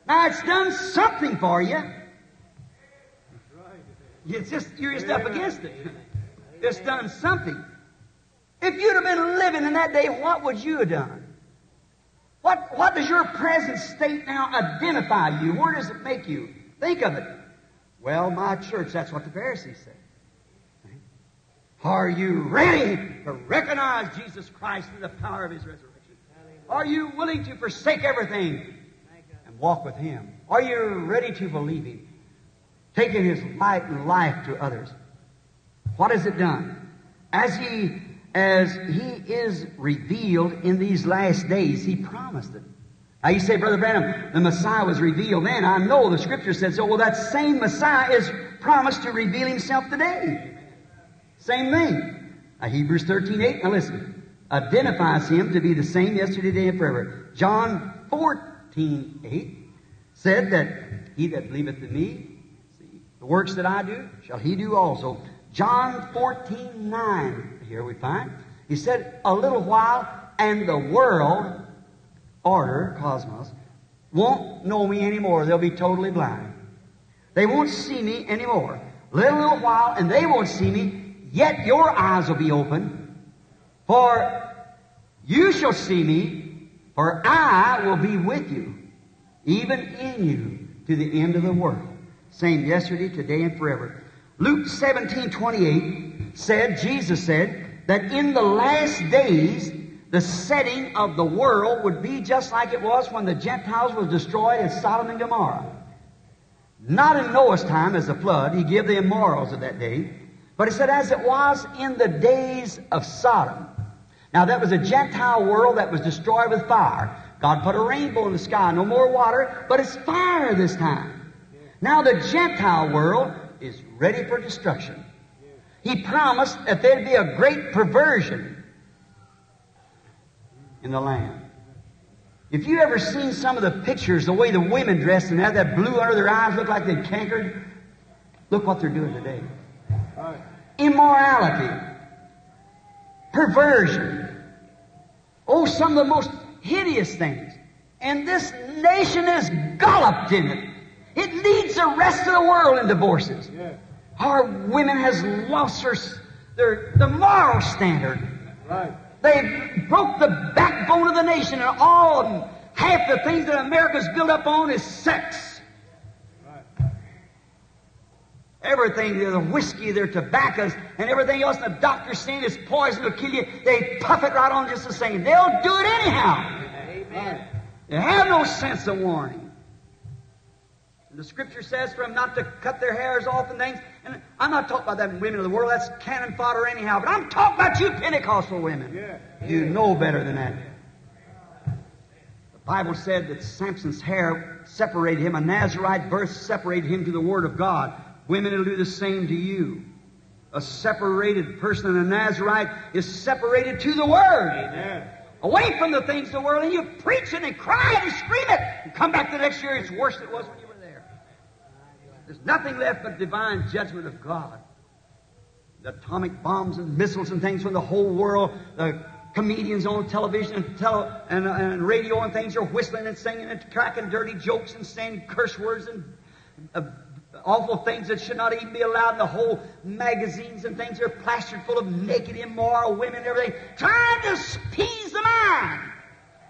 Now it's done something for you. It's just you're just up against it. It's done something. If you'd have been living in that day, what would you have done? What, what does your present state now identify you? Where does it make you? Think of it. Well, my church, that's what the Pharisees said. Are you ready to recognize Jesus Christ and the power of His resurrection? Are you willing to forsake everything and walk with Him? Are you ready to believe Him? Taking His light and life to others. What has it done? As He, as He is revealed in these last days, He promised it. Now you say, Brother Branham, the Messiah was revealed then. I know the Scripture says so. Well, that same Messiah is promised to reveal Himself today. Same thing. Now, Hebrews 13, 8, now listen, identifies him to be the same yesterday, today, and forever. John 14, 8 said that he that believeth in me, see, the works that I do, shall he do also. John 14, 9, here we find, he said, a little while, and the world, order, cosmos, won't know me anymore. They'll be totally blind. They won't see me anymore. Little, little while, and they won't see me, yet your eyes will be open. For you shall see me, for I will be with you, even in you, to the end of the world. Same yesterday, today, and forever. Luke 17, 28 said, Jesus said, that in the last days, the setting of the world would be just like it was when the Gentiles was destroyed in Sodom and Gomorrah. Not in Noah's time as a flood, he gave the immorals of that day, but he said as it was in the days of Sodom. Now that was a Gentile world that was destroyed with fire. God put a rainbow in the sky, no more water, but it's fire this time. Now the Gentile world is ready for destruction. He promised that there'd be a great perversion in the land. If you ever seen some of the pictures, the way the women dress and have that blue under their eyes, look like they've cankered, look what they're doing today. Immorality, perversion, oh, some of the most hideous things. And this nation is galloped in it. It leads the rest of the world in divorces. Our women has lost their, their the moral standard. Right. They broke the backbone of the nation, and all them, half the things that America's built up on is sex. Right. Everything, the whiskey, their tobaccos, and everything else the doctor's saying is poison will kill you, they puff it right on just the same. They'll do it anyhow. Amen. They have no sense of warning. And the scripture says for them not to cut their hairs off and things. And I'm not talking about them women of the world, that's cannon fodder anyhow, but I'm talking about you Pentecostal women. Yeah. You know better than that. The Bible said that Samson's hair separated him, a Nazarite birth separated him to the Word of God. Women will do the same to you. A separated person a Nazarite is separated to the Word. Amen. Away from the things of the world, and you preach it and cry it and scream it. And come back the next year, it's worse than it was when you were there. There's nothing left but divine judgment of God. The atomic bombs and missiles and things from the whole world, the comedians on television and, tele, and, and radio and things are whistling and singing and cracking dirty jokes and saying curse words and uh, awful things that should not even be allowed in the whole magazines and things are plastered full of naked, immoral women and everything, trying to appease the mind,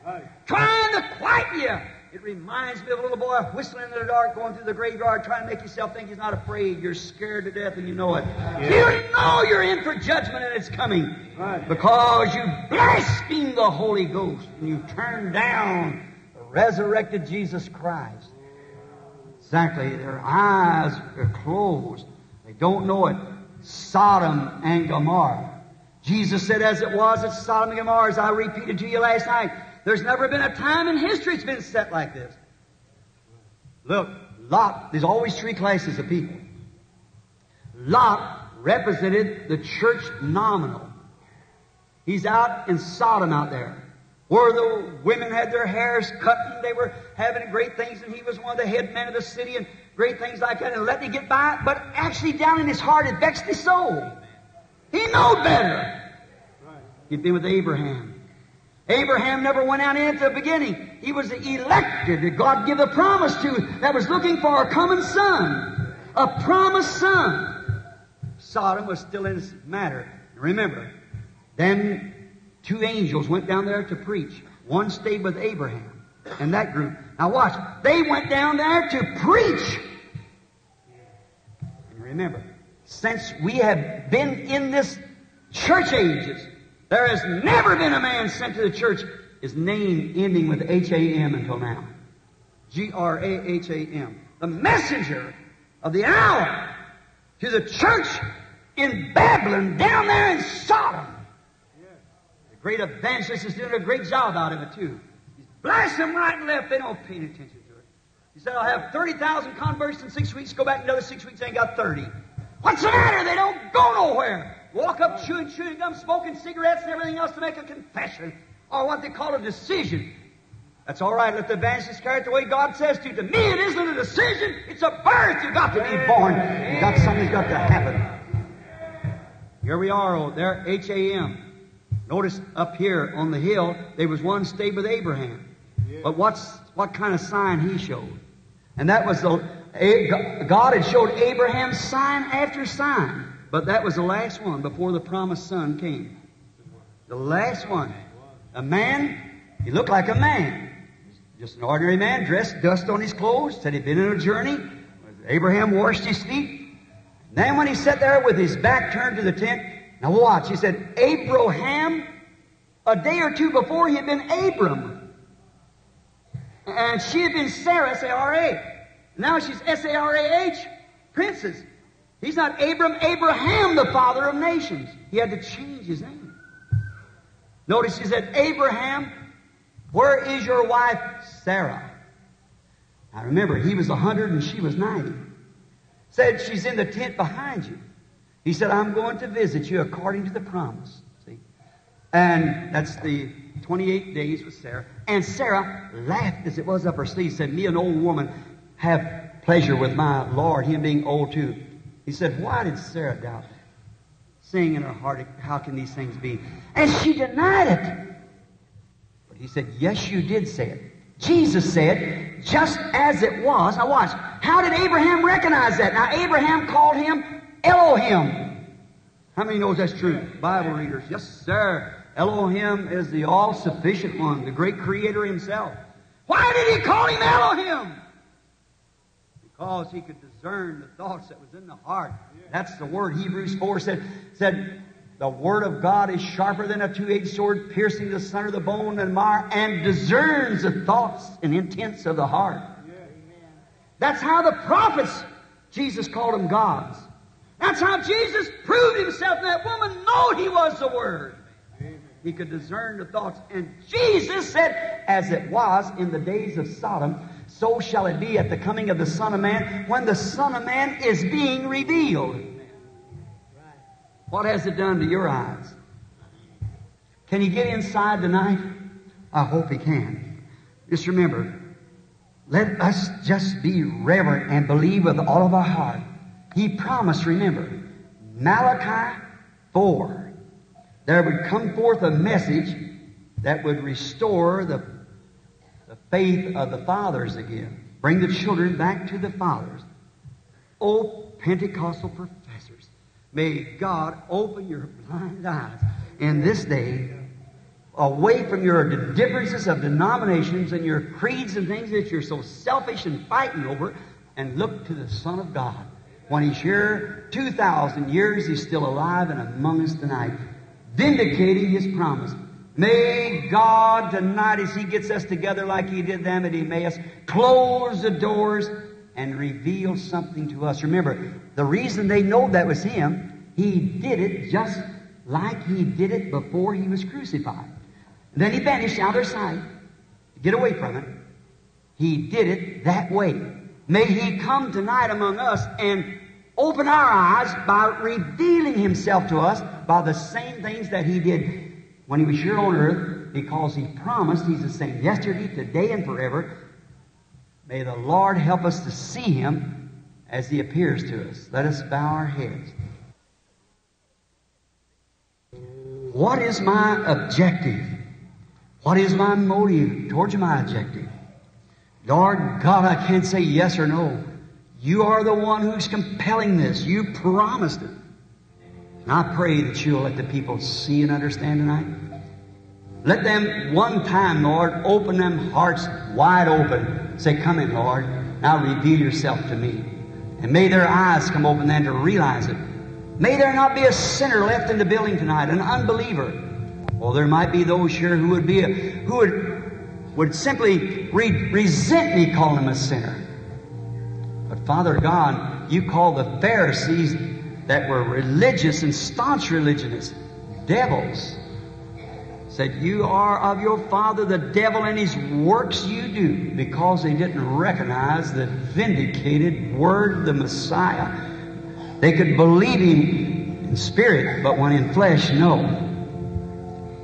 Right. trying to quiet you. It reminds me of a little boy whistling in the dark, going through the graveyard, trying to make yourself think he's not afraid. You're scared to death, and you know it. You know you're in for judgment, and it's coming Right. because you blaspheme the Holy Ghost and you turn down the resurrected Jesus Christ. Exactly. Their eyes are closed. They don't know it. Sodom and Gomorrah. Jesus said, as it was at Sodom and Gomorrah, as I repeated to you last night, there's never been a time in history it's been set like this. Look, Lot, there's always three classes of people. Lot represented the church nominal. He's out in Sodom out there, where the women had their hairs cut and they were having great things, and he was one of the head men of the city and great things like that, and letting it get by. But actually, down in his heart, it vexed his soul. He knew better. He'd been with Abraham. Abraham never went out into the beginning. He was the elected that God give the promise to that was looking for a coming son, a promised son. Sodom was still in its matter. Remember, then two angels went down there to preach. One stayed with Abraham and that group. Now watch, they went down there to preach. And remember, since we have been in this church ages, there has never been a man sent to the church, his name ending with H-A-M until now. G-R-A-H-A-M. The messenger of the hour to the church in Babylon, down there in Sodom. Great evangelist is doing a great job out of it, too. He's blasting them right and left. They don't pay any attention to it. He said, I'll have 30,000 converts in six weeks. Go back another six weeks, ain't got 30. What's the matter? They don't go nowhere. walk up chewing chewing gum, smoking cigarettes and everything else to make a confession, or what they call a decision. That's all right. Let the evangelist carry it the way God says to. To me, it isn't a decision. It's a birth. You've got to be born. You got something's got to happen. Here we are, oh, there, H A M. Notice up here on the hill, there was one stayed with Abraham. But what's what kind of sign he showed? And that was the God had showed Abraham sign after sign, but that was the last one before the promised son came. The last one. A man, he looked like a man. Just an ordinary man, dressed, dust on his clothes, said he'd been on a journey. Abraham washed his feet. Then when he sat there with his back turned to the tent, now watch, he said, Abraham, a day or two before he had been Abram. And she had been Sarah, S-A-R-A. Now she's S-A-R-A-H, princess. He's not Abram, Abraham, the father of nations. He had to change his name. Notice he said, Abraham, where is your wife Sarah? Now remember, he was 100 and she was 90. Said, she's in the tent behind you. He said, I'm going to visit you according to the promise. See? And that's the 28 days with Sarah. And Sarah laughed as it was up her sleeve, said, Me, an old woman, have pleasure with my Lord, him being old too. He said, Why did Sarah doubt? Saying in her heart, How can these things be? And she denied it. But he said, Yes, you did say it. Jesus said, just as it was. Now watch. How did Abraham recognize that? Now Abraham called him Elohim. How many knows that's true? Bible readers. Yes, sir. Elohim is the all-sufficient one, the great creator himself. Why did he call him Elohim? Because he could discern the thoughts that was in the heart. That's the word Hebrews 4 said, said the word of God is sharper than a two-edged sword, piercing the center of the bone and marrow, and discerns the thoughts and intents of the heart. That's how the prophets, Jesus called them gods. That's how Jesus proved himself. And that woman knew he was the Word. He could discern the thoughts. And Jesus said, as it was in the days of Sodom, so shall it be at the coming of the Son of Man when the Son of Man is being revealed. What has it done to your eyes? Can you get inside tonight? I hope he can. Just remember, let us just be reverent and believe with all of our heart. He promised, remember, Malachi 4, there would come forth a message that would restore the, the faith of the fathers again. Bring the children back to the fathers. Oh, Pentecostal professors, may God open your blind eyes in this day away from your differences of denominations and your creeds and things that you're so selfish and fighting over and look to the Son of God. When He's here 2,000 years, He's still alive and among us tonight, vindicating His promise. May God tonight, as He gets us together like He did them at Emmaus, close the doors and reveal something to us. Remember, the reason they know that was Him, He did it just like He did it before He was crucified. Then He vanished out of sight get away from it. He did it that way. May He come tonight among us and open our eyes by revealing Himself to us by the same things that He did when He was here on earth because He promised He's the same yesterday, today, and forever. May the Lord help us to see Him as He appears to us. Let us bow our heads. What is my objective? What is my motive towards my objective? Lord God, I can't say yes or no. You are the one who's compelling this. You promised it. And I pray that you'll let the people see and understand tonight. Let them one time, Lord, open them hearts wide open. Say, come in, Lord. Now reveal yourself to me. And may their eyes come open then to realize it. May there not be a sinner left in the building tonight, an unbeliever. Well, there might be those here who would be a, who would would simply re- resent me calling them a sinner. But Father God, you call the Pharisees that were religious and staunch religionists devils. Said, You are of your father the devil, and his works you do, because they didn't recognize the vindicated word, the Messiah. They could believe him in spirit, but when in flesh, no.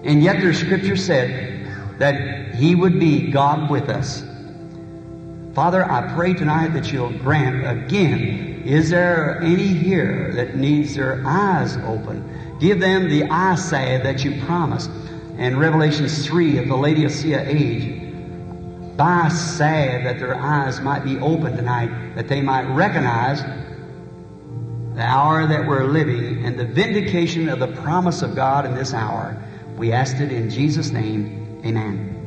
And yet there's scripture said that he would be God with us. Father, I pray tonight that you'll grant again, is there any here that needs their eyes open? Give them the eyesight that you promised. And Revelation 3 of the Lady of Laodicea age, by sad that their eyes might be open tonight, that they might recognize the hour that we're living and the vindication of the promise of God in this hour. We asked it in Jesus' name. Amen.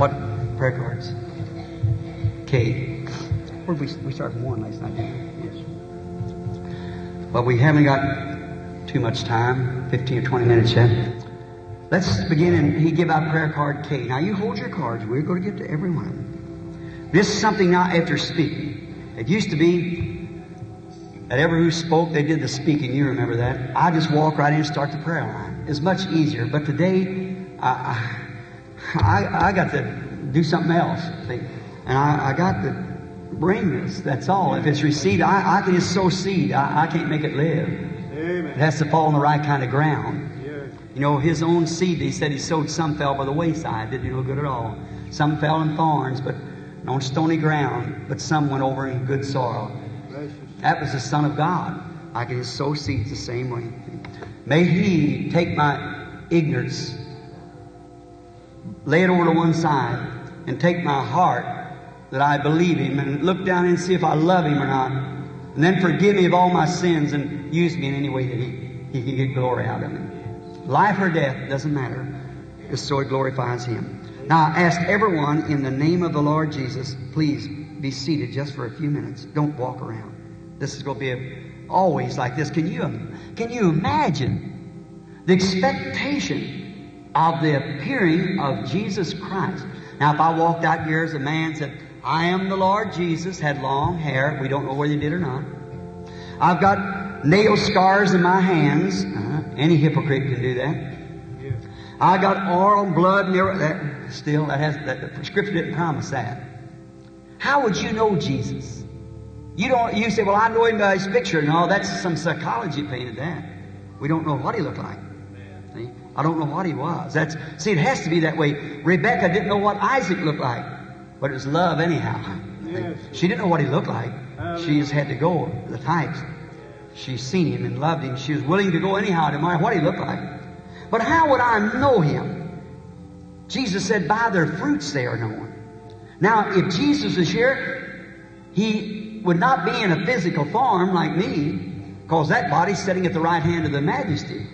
What prayer cards? K. Where we, we started one last night, didn't we? Yes. But we haven't got too much time, 15 or 20 minutes yet. Let's begin and he give out prayer card K. Now you hold your cards. We're going to get to every one of them. This is something now after speaking. It used to be that ever who spoke, they did the speaking. You remember that. I just walk right in and start the prayer line. It's much easier. But today, I, I, I got to do something else. And I, I got to bring this. That's all. If it's received, I, I can just sow seed. I, I can't make it live. It has to fall on the right kind of ground. Yes. You know, his own seed, he said he sowed, some fell by the wayside, didn't do no good at all. Some fell in thorns, but on stony ground, but some went over in good soil. That was the Son of God. I can just sow seeds the same way. May He take my ignorance, lay it over to one side, and take my heart that I believe Him and look down and see if I love Him or not. And then forgive me of all my sins and use me in any way that He, he can get glory out of me. Life or death, doesn't matter. Just so it glorifies Him. Now, I ask everyone in the name of the Lord Jesus, please be seated just for a few minutes. Don't walk around. This is going to be a, always like this. Can you, can you imagine the expectation of the appearing of Jesus Christ? Now, if I walked out here as a man said, I am the Lord Jesus, had long hair, we don't know whether he did or not. I've got nail scars in my hands. Uh, any hypocrite can do that. I got oil, blood, and everything. That, still, that has that, the scripture didn't promise that. How would you know Jesus? You don't. You say, "Well, I know him by his picture." No, that's some psychology painted that. We don't know what he looked like. I don't know what he was. That's see. It has to be that way. Rebecca didn't know what Isaac looked like, but it was love anyhow. Yes. She didn't know what he looked like. Um, she just had to go the types. She seen him and loved him. She was willing to go anyhow, no matter what he looked like. But how would I know him? Jesus said, by their fruits they are known. Now, if Jesus is here, he would not be in a physical form like me, because that body's sitting at the right hand of the majesty.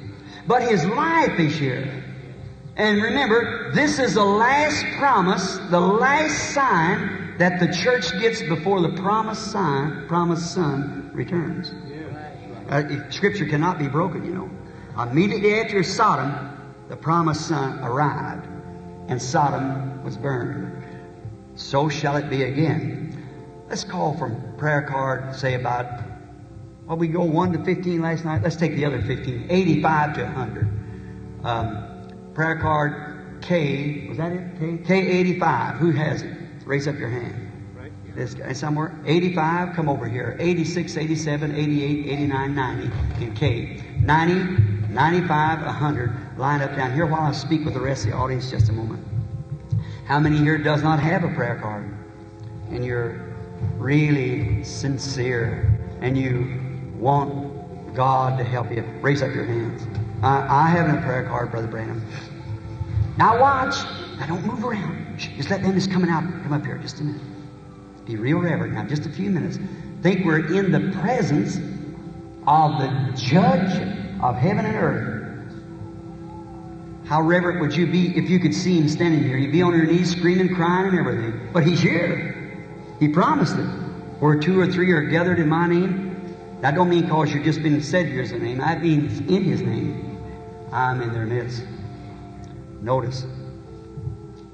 But his life is here. And remember, this is the last promise, the last sign that the church gets before the promised sign, promised son returns. Uh, scripture cannot be broken, you know. Immediately after Sodom, the promised son arrived, and Sodom was burned. So shall it be again. Let's call from prayer card, say about, well, we go 1 to 15 last night. Let's take the other 15, 85 to 100. Um, prayer card K, was that it? K? K85. Who has it? Raise up your hand. Right. This guy somewhere. 85, come over here. 86, 87, 88, 89, 90 in K. 90, 95, 100. Line up down here while I speak with the rest of the audience just a moment. How many here does not have a prayer card? And you're really sincere and you want God to help you. Raise up your hands. I, I have a prayer card, Brother Branham. Now watch. Now don't move around. Just let them that's coming out come up here just a minute. Be real reverent now, just a few minutes. Think we're in the presence of the judge of heaven and earth. How reverent would you be if you could see him standing here? You'd be on your knees screaming, crying, and everything. But he's here. He promised it. Where two or three are gathered in my name. That don't mean because you've just been said here's the name. That means in his name. I'm in their midst. Notice.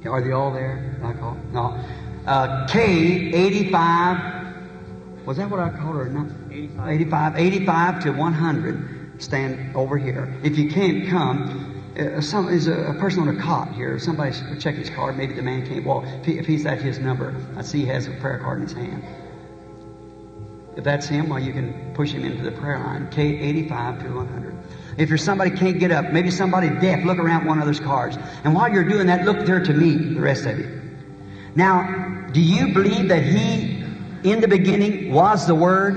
Are they all there? I call no. Uh, K eighty five. Was that what I called her? No. 85. 85, 85 to 100. Stand over here. If you can't come, uh, some is a, a person on a cot here. Somebody should check his card. Maybe the man can't walk. If, he, if he's at his number, I see he has a prayer card in his hand. If that's him, well, you can push him into the prayer line. K85 to 100. If you're somebody can't get up, maybe somebody deaf, look around one another's cars. And while you're doing that, look there to me, the rest of you. Now, do you believe that he, in the beginning, was the Word?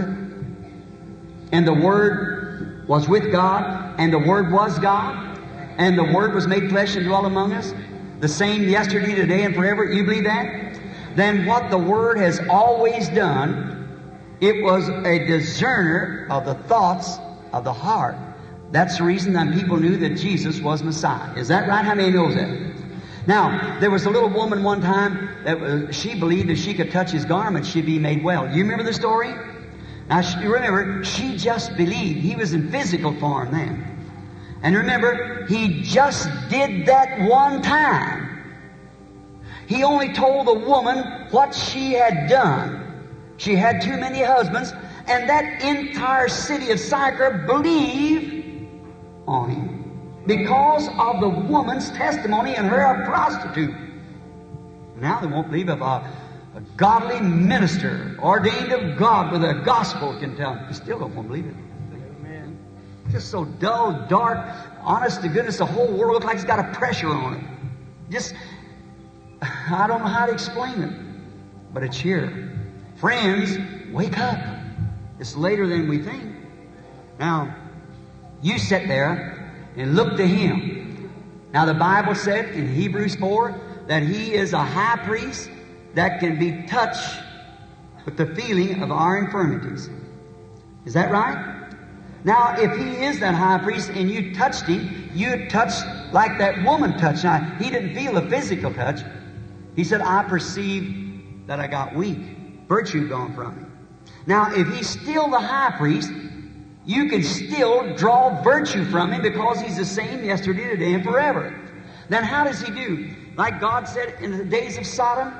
And the Word was with God? And the Word was God? And the Word was made flesh and dwelt among us? The same yesterday, today, and forever? You believe that? Then what the Word has always done, it was a discerner of the thoughts of the heart. That's the reason that people knew that Jesus was Messiah. Is that right? How many knows that? Now, there was a little woman one time that she believed if she could touch his garment, she'd be made well. You remember the story? Now, she, remember, she just believed. He was in physical form then. And remember, he just did that one time. He only told the woman what she had done. She had too many husbands, and that entire city of Sychar believed on him because of the woman's testimony and her a prostitute. Now they won't believe if a, a godly minister ordained of God with a gospel can tell them. They still don't want to believe it. Amen. Just so dull, dark, honest to goodness, the whole world looks like it's got a pressure on it. Just, I don't know how to explain it, but it's here. Friends, wake up. It's later than we think. Now, you sit there and look to Him. Now, the Bible said in Hebrews 4 that He is a high priest that can be touched with the feeling of our infirmities. Is that right? Now, if He is that high priest and you touched Him, you touched like that woman touched. Now, He didn't feel a physical touch. He said, I perceive that I got weak. Virtue gone from him. Now, if He's still the high priest, you can still draw virtue from him because he's the same yesterday, today, and forever. Then how does he do? Like God said in the days of Sodom,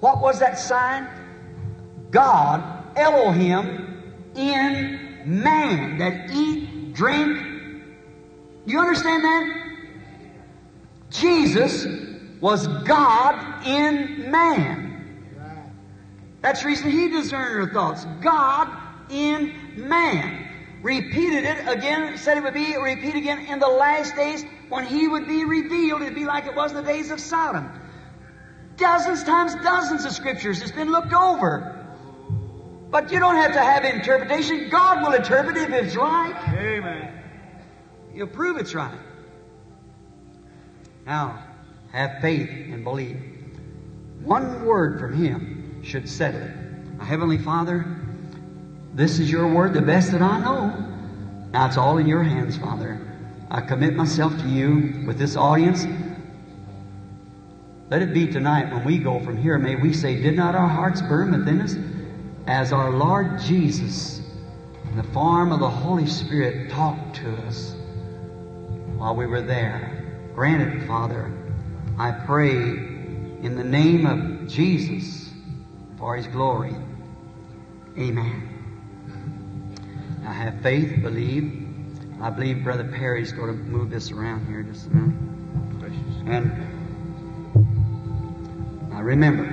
what was that sign? God, Elohim, in man that eat, drink. You understand that? Jesus was God in man. That's the reason he discerned her thoughts. God in man repeated it again, said it would be repeated again in the last days when he would be revealed. It'd be like it was in the days of Sodom. Dozens times dozens of scriptures. It's been looked over. But you don't have to have interpretation. God will interpret it if it's right. Amen. He'll prove it's right. Now, have faith and believe. One word from Him should settle it. Now, Heavenly Father, this is your word, the best that I know. Now it's all in your hands, Father. I commit myself to you with this audience. Let it be tonight when we go from here, may we say, Did not our hearts burn within us as our Lord Jesus, in the form of the Holy Spirit, talked to us while we were there? Grant it, Father. I pray in the name of Jesus for His glory. Amen. I have faith, believe. I believe Brother Perry's going to move this around here just a minute. And now remember,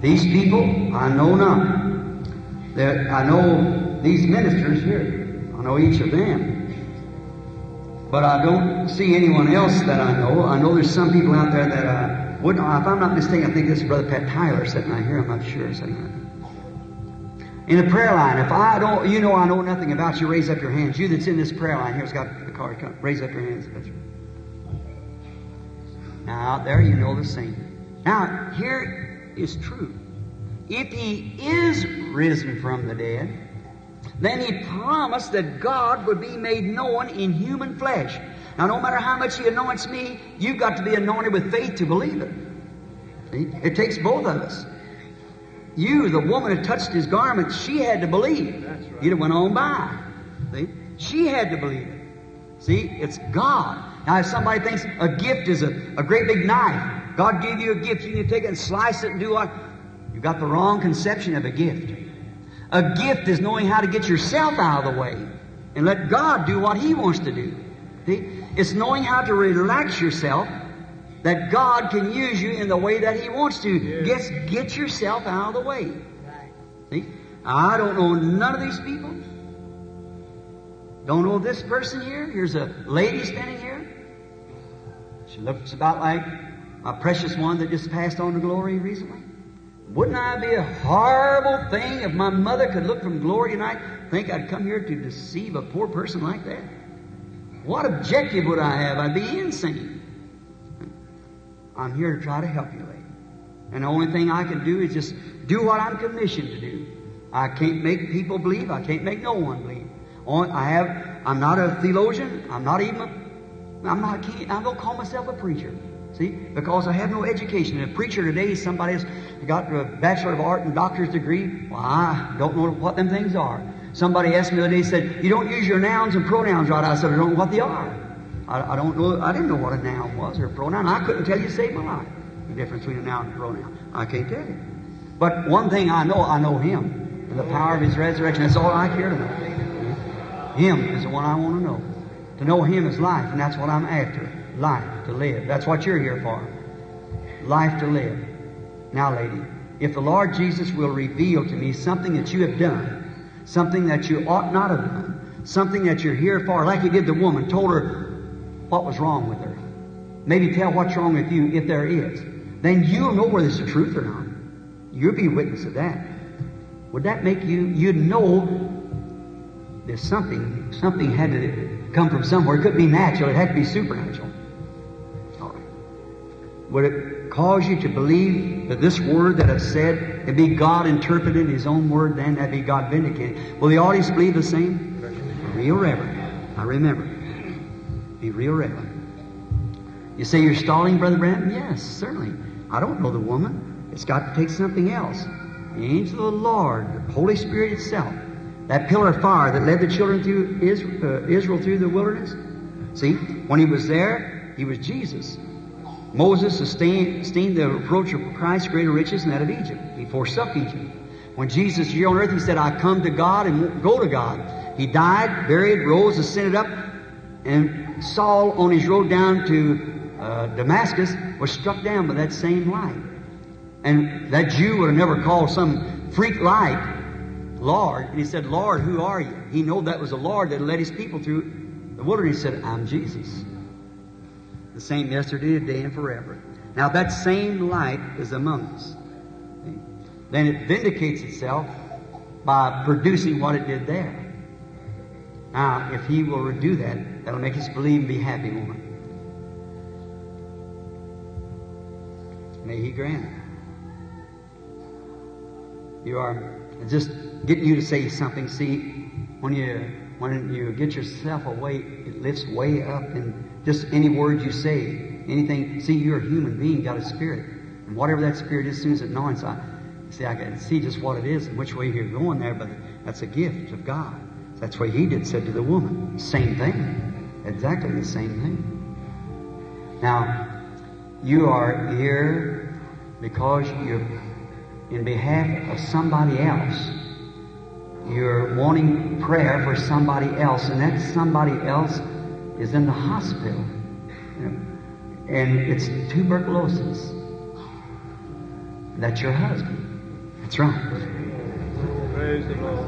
these people I know not. They're, I know these ministers here. I know each of them. But I don't see anyone else that I know. I know there's some people out there that I wouldn't. If I'm not mistaken, I think this is Brother Pat Tyler sitting right here. I'm not sure. In the prayer line, if I don't, you know I know nothing about you, raise up your hands. You that's in this prayer line here's got the card. Come, raise up your hands. Right. Now out there, you know the same. Now here is true. If he is risen from the dead, then he promised that God would be made known in human flesh. Now, no matter how much he anoints me, you've got to be anointed with faith to believe it. See? It takes both of us. You, the woman who touched his garment, she had to believe. Right. You'd have went on by. See? She had to believe it. See? It's God. Now, if somebody thinks a gift is a, a great big knife, God gave you a gift, you can take it and slice it and do what? You've got the wrong conception of a gift. A gift is knowing how to get yourself out of the way and let God do what He wants to do. See? It's knowing how to relax yourself that God can use you in the way that He wants to. Yeah. Get, get yourself out of the way. See? I don't know none of these people. Don't know this person here. Here's a lady standing here. She looks about like my precious one that just passed on to glory recently. Wouldn't I be a horrible thing if my mother could look from glory tonight, think I'd come here to deceive a poor person like that? What objective would I have? I'd be insane. I'm here to try to help you, lady. And the only thing I can do is just do what I'm commissioned to do. I can't make people believe. I can't make no one believe. Oh, I have. I'm not a theologian. I'm not even. A, I'm not. I don't call myself a preacher. See, because I have no education. And a preacher today is somebody who's got a bachelor of art and doctor's degree. Well, I don't know what them things are. Somebody asked me the other day, said, "You don't use your nouns and pronouns right." I said, "I don't know what they are. I, I don't know. I didn't know what a noun was or a pronoun. I couldn't tell you save my life. The difference between a noun and a pronoun. I can't tell you. But one thing I know, I know Him and the power of His resurrection. That's all I care to know. Him is the one I want to know. To know Him is life, and that's what I'm after. Life to live. That's what you're here for. Life to live. Now, lady, if the Lord Jesus will reveal to me something that you have done, something that you ought not have done, something that you're here for, like he did the woman, told her what was wrong with her. Maybe tell what's wrong with you if there is. Then you'll know whether it's the truth or not. You'll be witness of that. Would that make you, you'd know there's something, something had to come from somewhere. It couldn't be natural, it had to be supernatural. Would it cause you to believe that this word that I've said, it be God interpreted His own word, then that'd be God vindicated? Will the audience believe the same? Real reverent. I remember. Be real reverent. You say you're stalling, Brother Branham? Yes, certainly. I don't know the woman. It's got to take something else. The angel of the Lord, the Holy Spirit itself, that pillar of fire that led the children through Israel, uh, Israel through the wilderness. See, when he was there, he was Jesus. Moses esteemed, esteemed the reproach of Christ greater riches than that of Egypt. He forsook Egypt. When Jesus was here on earth, he said, I come to God and go to God. He died, buried, rose, ascended up, and Saul, on his road down to uh, Damascus, was struck down by that same light. And that Jew would have never called some freak light Lord. And he said, Lord, who are you? He knew that was the Lord that led his people through the wilderness. He said, I'm Jesus. The same yesterday, today, and forever. Now that same light is among us. Then it vindicates itself by producing what it did there. Now, if he will do that, that'll make us believe and be happy, woman. May he grant. You are just getting you to say something. See, when you when you get yourself away, it lifts way up, and just any word you say, anything. See, you're a human being, got a spirit, and whatever that spirit is, as soon as it gnawing, I see, I can see just what it is and which way you're going there. But that's a gift of God. That's what He did. Said to the woman, same thing, exactly the same thing. Now, you are here because you're in behalf of somebody else. You're wanting prayer for somebody else, and that somebody else is in the hospital. And it's tuberculosis. That's your husband. That's right. Praise the Lord.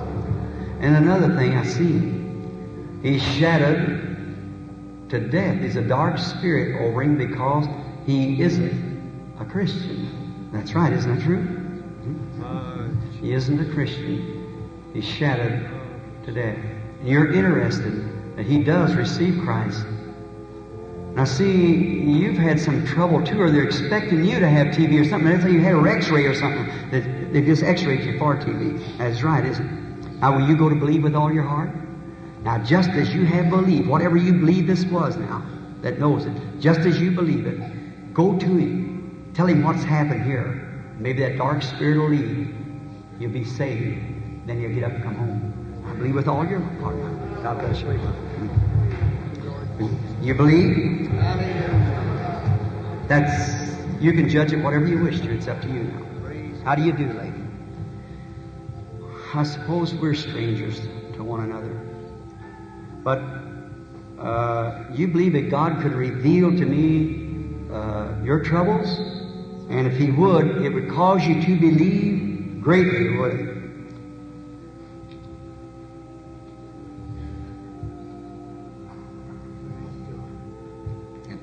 And another thing I see, he's shadowed to death. He's a dark spirit over him because he isn't a Christian. That's right, isn't that true? He isn't a Christian. He's shadowed to death. And you're interested that he does receive Christ. Now, see, you've had some trouble too, or they're expecting you to have TB or something. They say you had an X-ray or something. That they just X-rayed you for TB. That's right, isn't it? Now, will you go to believe with all your heart? Now, just as you have believed, whatever you believe this was now, that knows it, just as you believe it, go to him. Tell him what's happened here. Maybe that dark spirit will leave. You'll be saved. Then you'll get up and come home. I believe with all your heart. God bless you. You believe? That's you can judge it whatever you wish to. It's up to you now. How do you do, lady? I suppose we're strangers to one another. But uh, you believe that God could reveal to me uh, your troubles? And if He would, it would cause you to believe greatly, would it?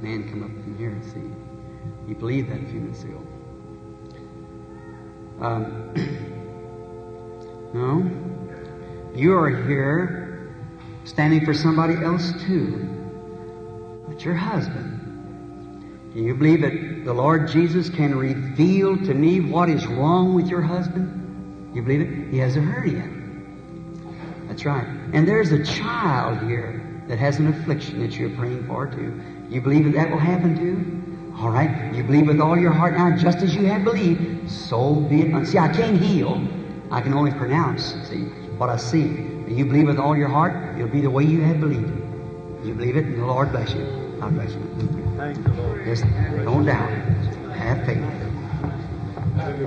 Man come up in here and see. You believe that a few minutes ago. Um, [clears throat] no? You are here standing for somebody else too. But your husband. Do you believe that the Lord Jesus can reveal to me what is wrong with your husband? You believe it? He has a hernia. That's right. And there's a child here that has an affliction that you're praying for too. You believe that that will happen too? All right. You believe with all your heart now, just as you have believed, so be it. See, I can't heal. I can only pronounce, see, what I see. And you believe with all your heart, it'll be the way you have believed it. You believe it, and the Lord bless you. God bless you. Thank you, Lord. Just don't doubt. Have faith.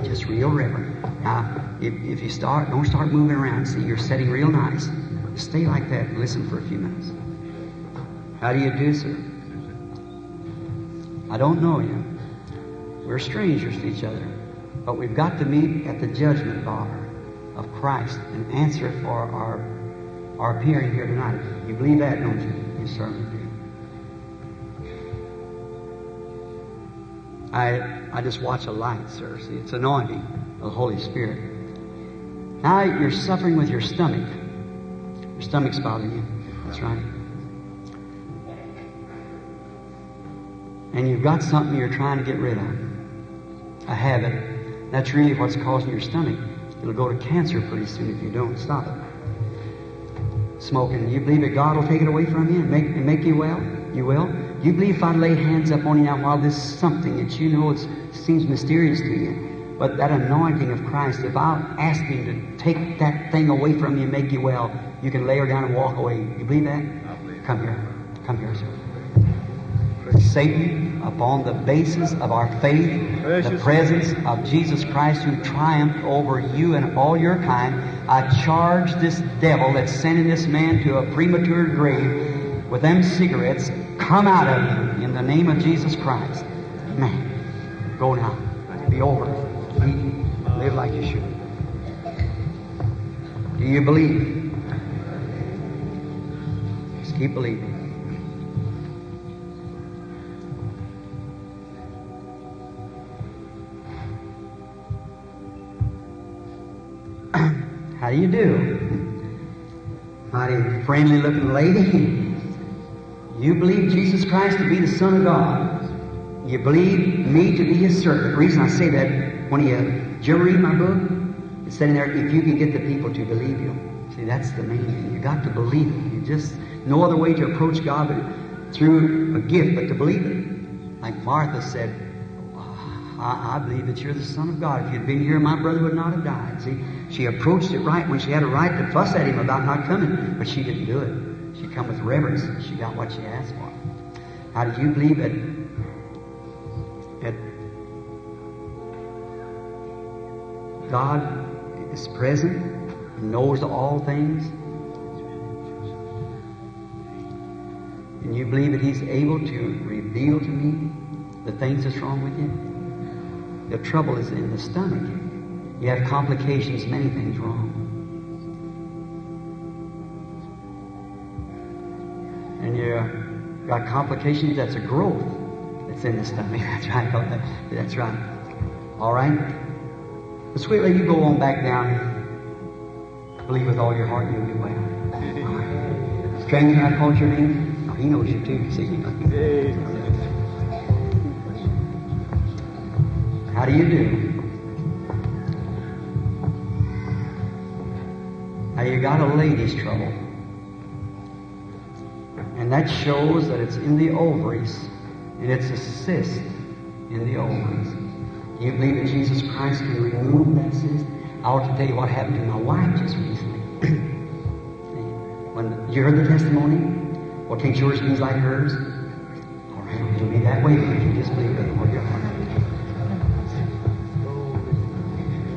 Just real reverent. Now, if, if you start, don't start moving around. See, you're sitting real nice. Stay like that and listen for a few minutes. How do you do, sir? I don't know you. We're strangers to each other. But we've got to meet at the judgment bar of Christ and answer for our, our appearing here tonight. You believe that, don't you? You certainly do. I, I just watch a light, sir. See, it's anointing of the Holy Spirit. Now you're suffering with your stomach. Your stomach's bothering you. That's right. And you've got something you're trying to get rid of. A habit. That's really what's causing your stomach. It'll go to cancer pretty soon if you don't stop it. Smoking. You believe that God will take it away from you and make, and make you well? You will? You believe if I lay hands up on you now while this is something that you know it seems mysterious to you, but that anointing of Christ, if I ask Him to take that thing away from you and make you well, you can lay her down and walk away. You believe that? Believe Come here. Come here, sir. Satan, upon the basis of our faith, the presence of Jesus Christ who triumphed over you and all your kind, I charge this devil that's sending this man to a premature grave with them cigarettes, come out of you in the name of Jesus Christ. Man, go now. Be over. Eat. Live like you should. Do you believe? Just keep believing. [clears throat] How do you do? Mighty friendly looking lady. You believe Jesus Christ to be the Son of God. You believe me to be His servant. The reason I say that, when you, did you ever read my book? It's sitting there, if you can get the people to believe you. See, that's the main thing. You got to believe it. You just, no other way to approach God but through a gift, but to believe it. Like Martha said, I, I believe that you're the Son of God. If you'd been here, my brother would not have died. See, she approached it right when she had a right to fuss at him about not coming, but she didn't do it. She come with reverence. She got what she asked for. How do you believe that? That God is present, knows all things, and you believe that He's able to reveal to me the things that's wrong with you? The trouble is in the stomach. You have complications, many things wrong. And you got complications that's a growth that's in the stomach. [laughs] That's right. That's right. All right? But sweet lady, you go on back down. Believe with all your heart you'll be well. All right. Stranger, I called your name. Oh, he knows you too. See? How do you do? Now you got a lady's trouble. And that shows that it's in the ovaries, and it's a cyst in the ovaries. Do You believe that Jesus Christ can remove that cyst? I want to tell you what happened to my wife just recently. when you heard the testimony, what think yours be like hers? All right, it'll be that way if you just believe heart.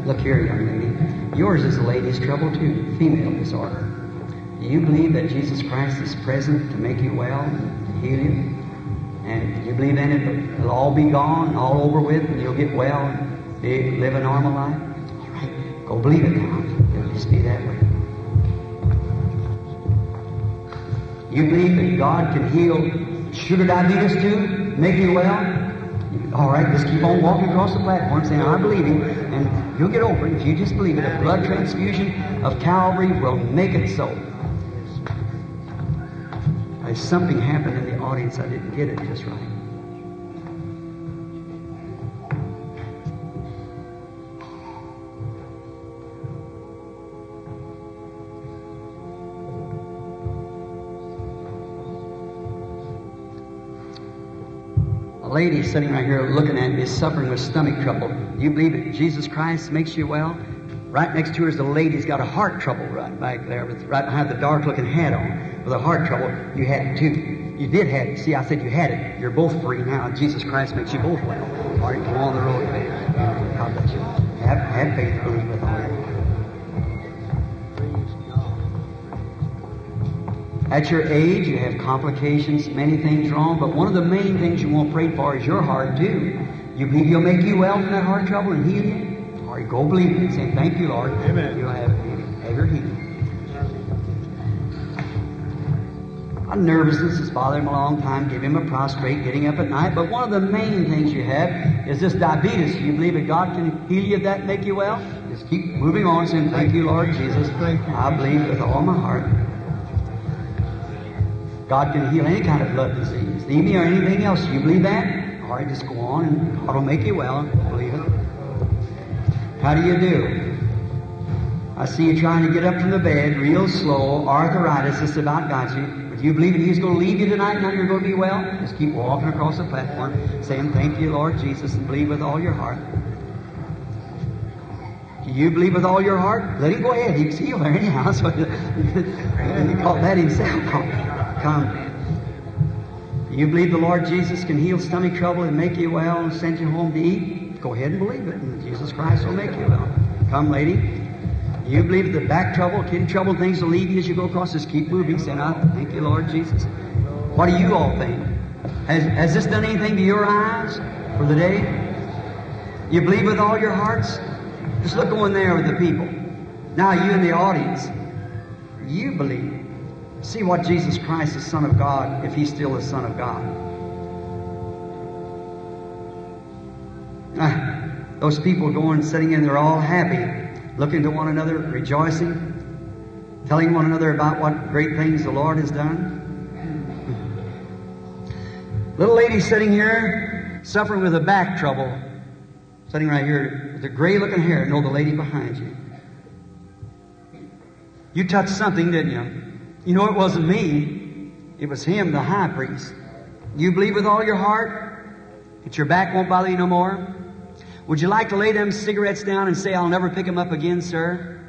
Look here, young lady. Yours is a lady's trouble too, female disorder. Do you believe that Jesus Christ is present to make you well and to heal you? And you believe in it, it'll all be gone, all over with, and you'll get well and live a normal life? All right, go believe it now. It'll just be that way. You believe that God can heal Sugar diabetes too? Make you well? All right, just keep on walking across the platform saying, I believe him, and you'll get over it if you just believe it. A blood transfusion of Calvary will make it so. There's something happened in the audience. I didn't get it just right. Lady sitting right here looking at me is suffering with stomach trouble. You believe that Jesus Christ makes you well? Right next to her is the lady's got a heart trouble right back there, with, right behind the dark looking hat on. With a heart trouble, you had it too. You did have it. See, I said you had it. You're both free now. Jesus Christ makes you both well. All right, go on the road, man. God bless you. Have, have faith, believe with all At your age, you have complications, many things wrong, but one of the main things you want prayed for is your heart, too. You believe He'll make you well from that heart trouble and heal you? All right, go believe it. Say, Thank you, Lord. Amen. You'll have, have your healing. A nervousness has bothered him a long time, give him a prostrate, getting up at night. But one of the main things you have is this diabetes. You believe that God can heal you of that and make you well? Just keep moving on, saying, Thank you, Lord Jesus. Thank you. I believe with all my heart. God can heal any kind of blood disease, anemia or anything else. You believe that? All right, just go on and God will make you well. Believe it. How do you do? I see you trying to get up from the bed real slow. Arthritis just about got you. But you believe that He's going to leave you tonight and you're going to be well? Just keep walking across the platform saying, Thank you, Lord Jesus, and believe with all your heart. Do you believe with all your heart? Let him go ahead. He's healed there anyhow. So [laughs] he called that himself. Come. You believe the Lord Jesus can heal stomach trouble and make you well and send you home to eat? Go ahead and believe it, and Jesus Christ will make you well. Come, lady. You believe the back trouble, kidney trouble, things will leave you as you go across. Just keep moving. Say, I thank you, Lord Jesus. What do you all think? Has, has this done anything to your eyes for the day? You believe with all your hearts? Just look on there with the people. Now, you in the audience, you believe. See what Jesus Christ, the Son of God, if He's still the Son of God. Ah, those people going, sitting in there all happy, looking to one another, rejoicing, telling one another about what great things the Lord has done. Little lady sitting here, suffering with a back trouble, sitting right here with the gray looking hair. Know the lady behind you. You touched something, didn't you? You know it wasn't me. It was him, the high priest. You believe with all your heart that your back won't bother you no more? Would you like to lay them cigarettes down and say, I'll never pick them up again, sir?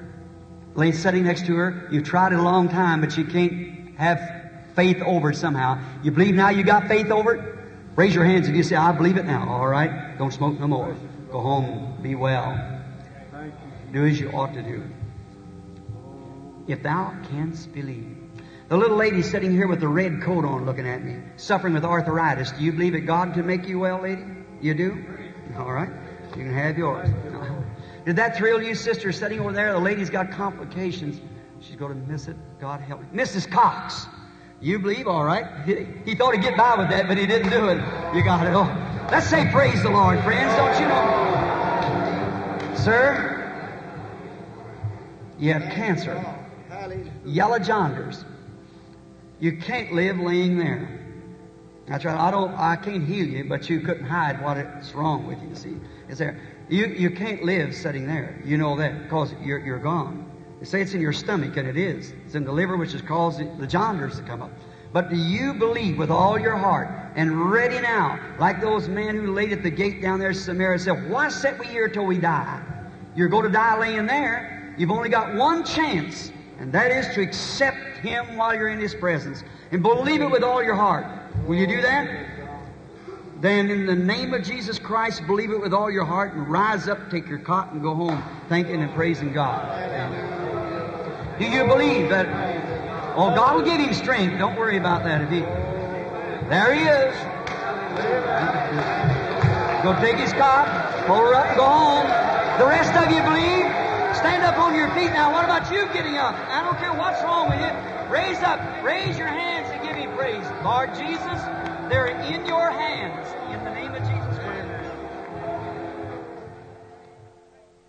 Lay sitting next to her. You've tried it a long time, but you can't have faith over it somehow. You believe now you got faith over it? Raise your hands if you say, I believe it now. All right. Don't smoke no more. Go home. Be well. Thank you. Do as you ought to do. If thou canst believe. The little lady sitting here with the red coat on looking at me, suffering with arthritis. Do you believe that God can make you well, lady? You do? All right. You can have yours. Did that thrill you, sister, sitting over there? The lady's got complications. She's going to miss it. God help me. Mrs. Cox. You believe? All right. He, he thought he'd get by with that, but he didn't do it. You got it. Oh. Let's say praise the Lord, friends. Don't you know? Sir, you have cancer. Yellow jaundice. You can't live laying there. That's right. I don't. I can't heal you, but you couldn't hide what's wrong with you. See, it's there. You you can't live sitting there. You know that because you're you're gone. They say it's in your stomach, and it is. It's in the liver, which has caused the, jaundice to come up. But do you believe with all your heart and ready now, like those men who laid at the gate down there Samaria, said, "Why sit we here till we die? You're going to die laying there. You've only got one chance, and that is to accept Him while you're in His presence and believe it with all your heart. Will you do that? Then, in the name of Jesus Christ, believe it with all your heart and rise up, take your cot, and go home thanking and praising God. Do you believe that? Oh, God will give him strength. Don't worry about that. If he, there he is. Go take his cot, pull her up, go home. The rest of you believe? Stand up on your feet now. What about you getting up? I don't care what's wrong with you. Raise up. Raise your hands and give him praise. Lord Jesus, They're in your hands in the name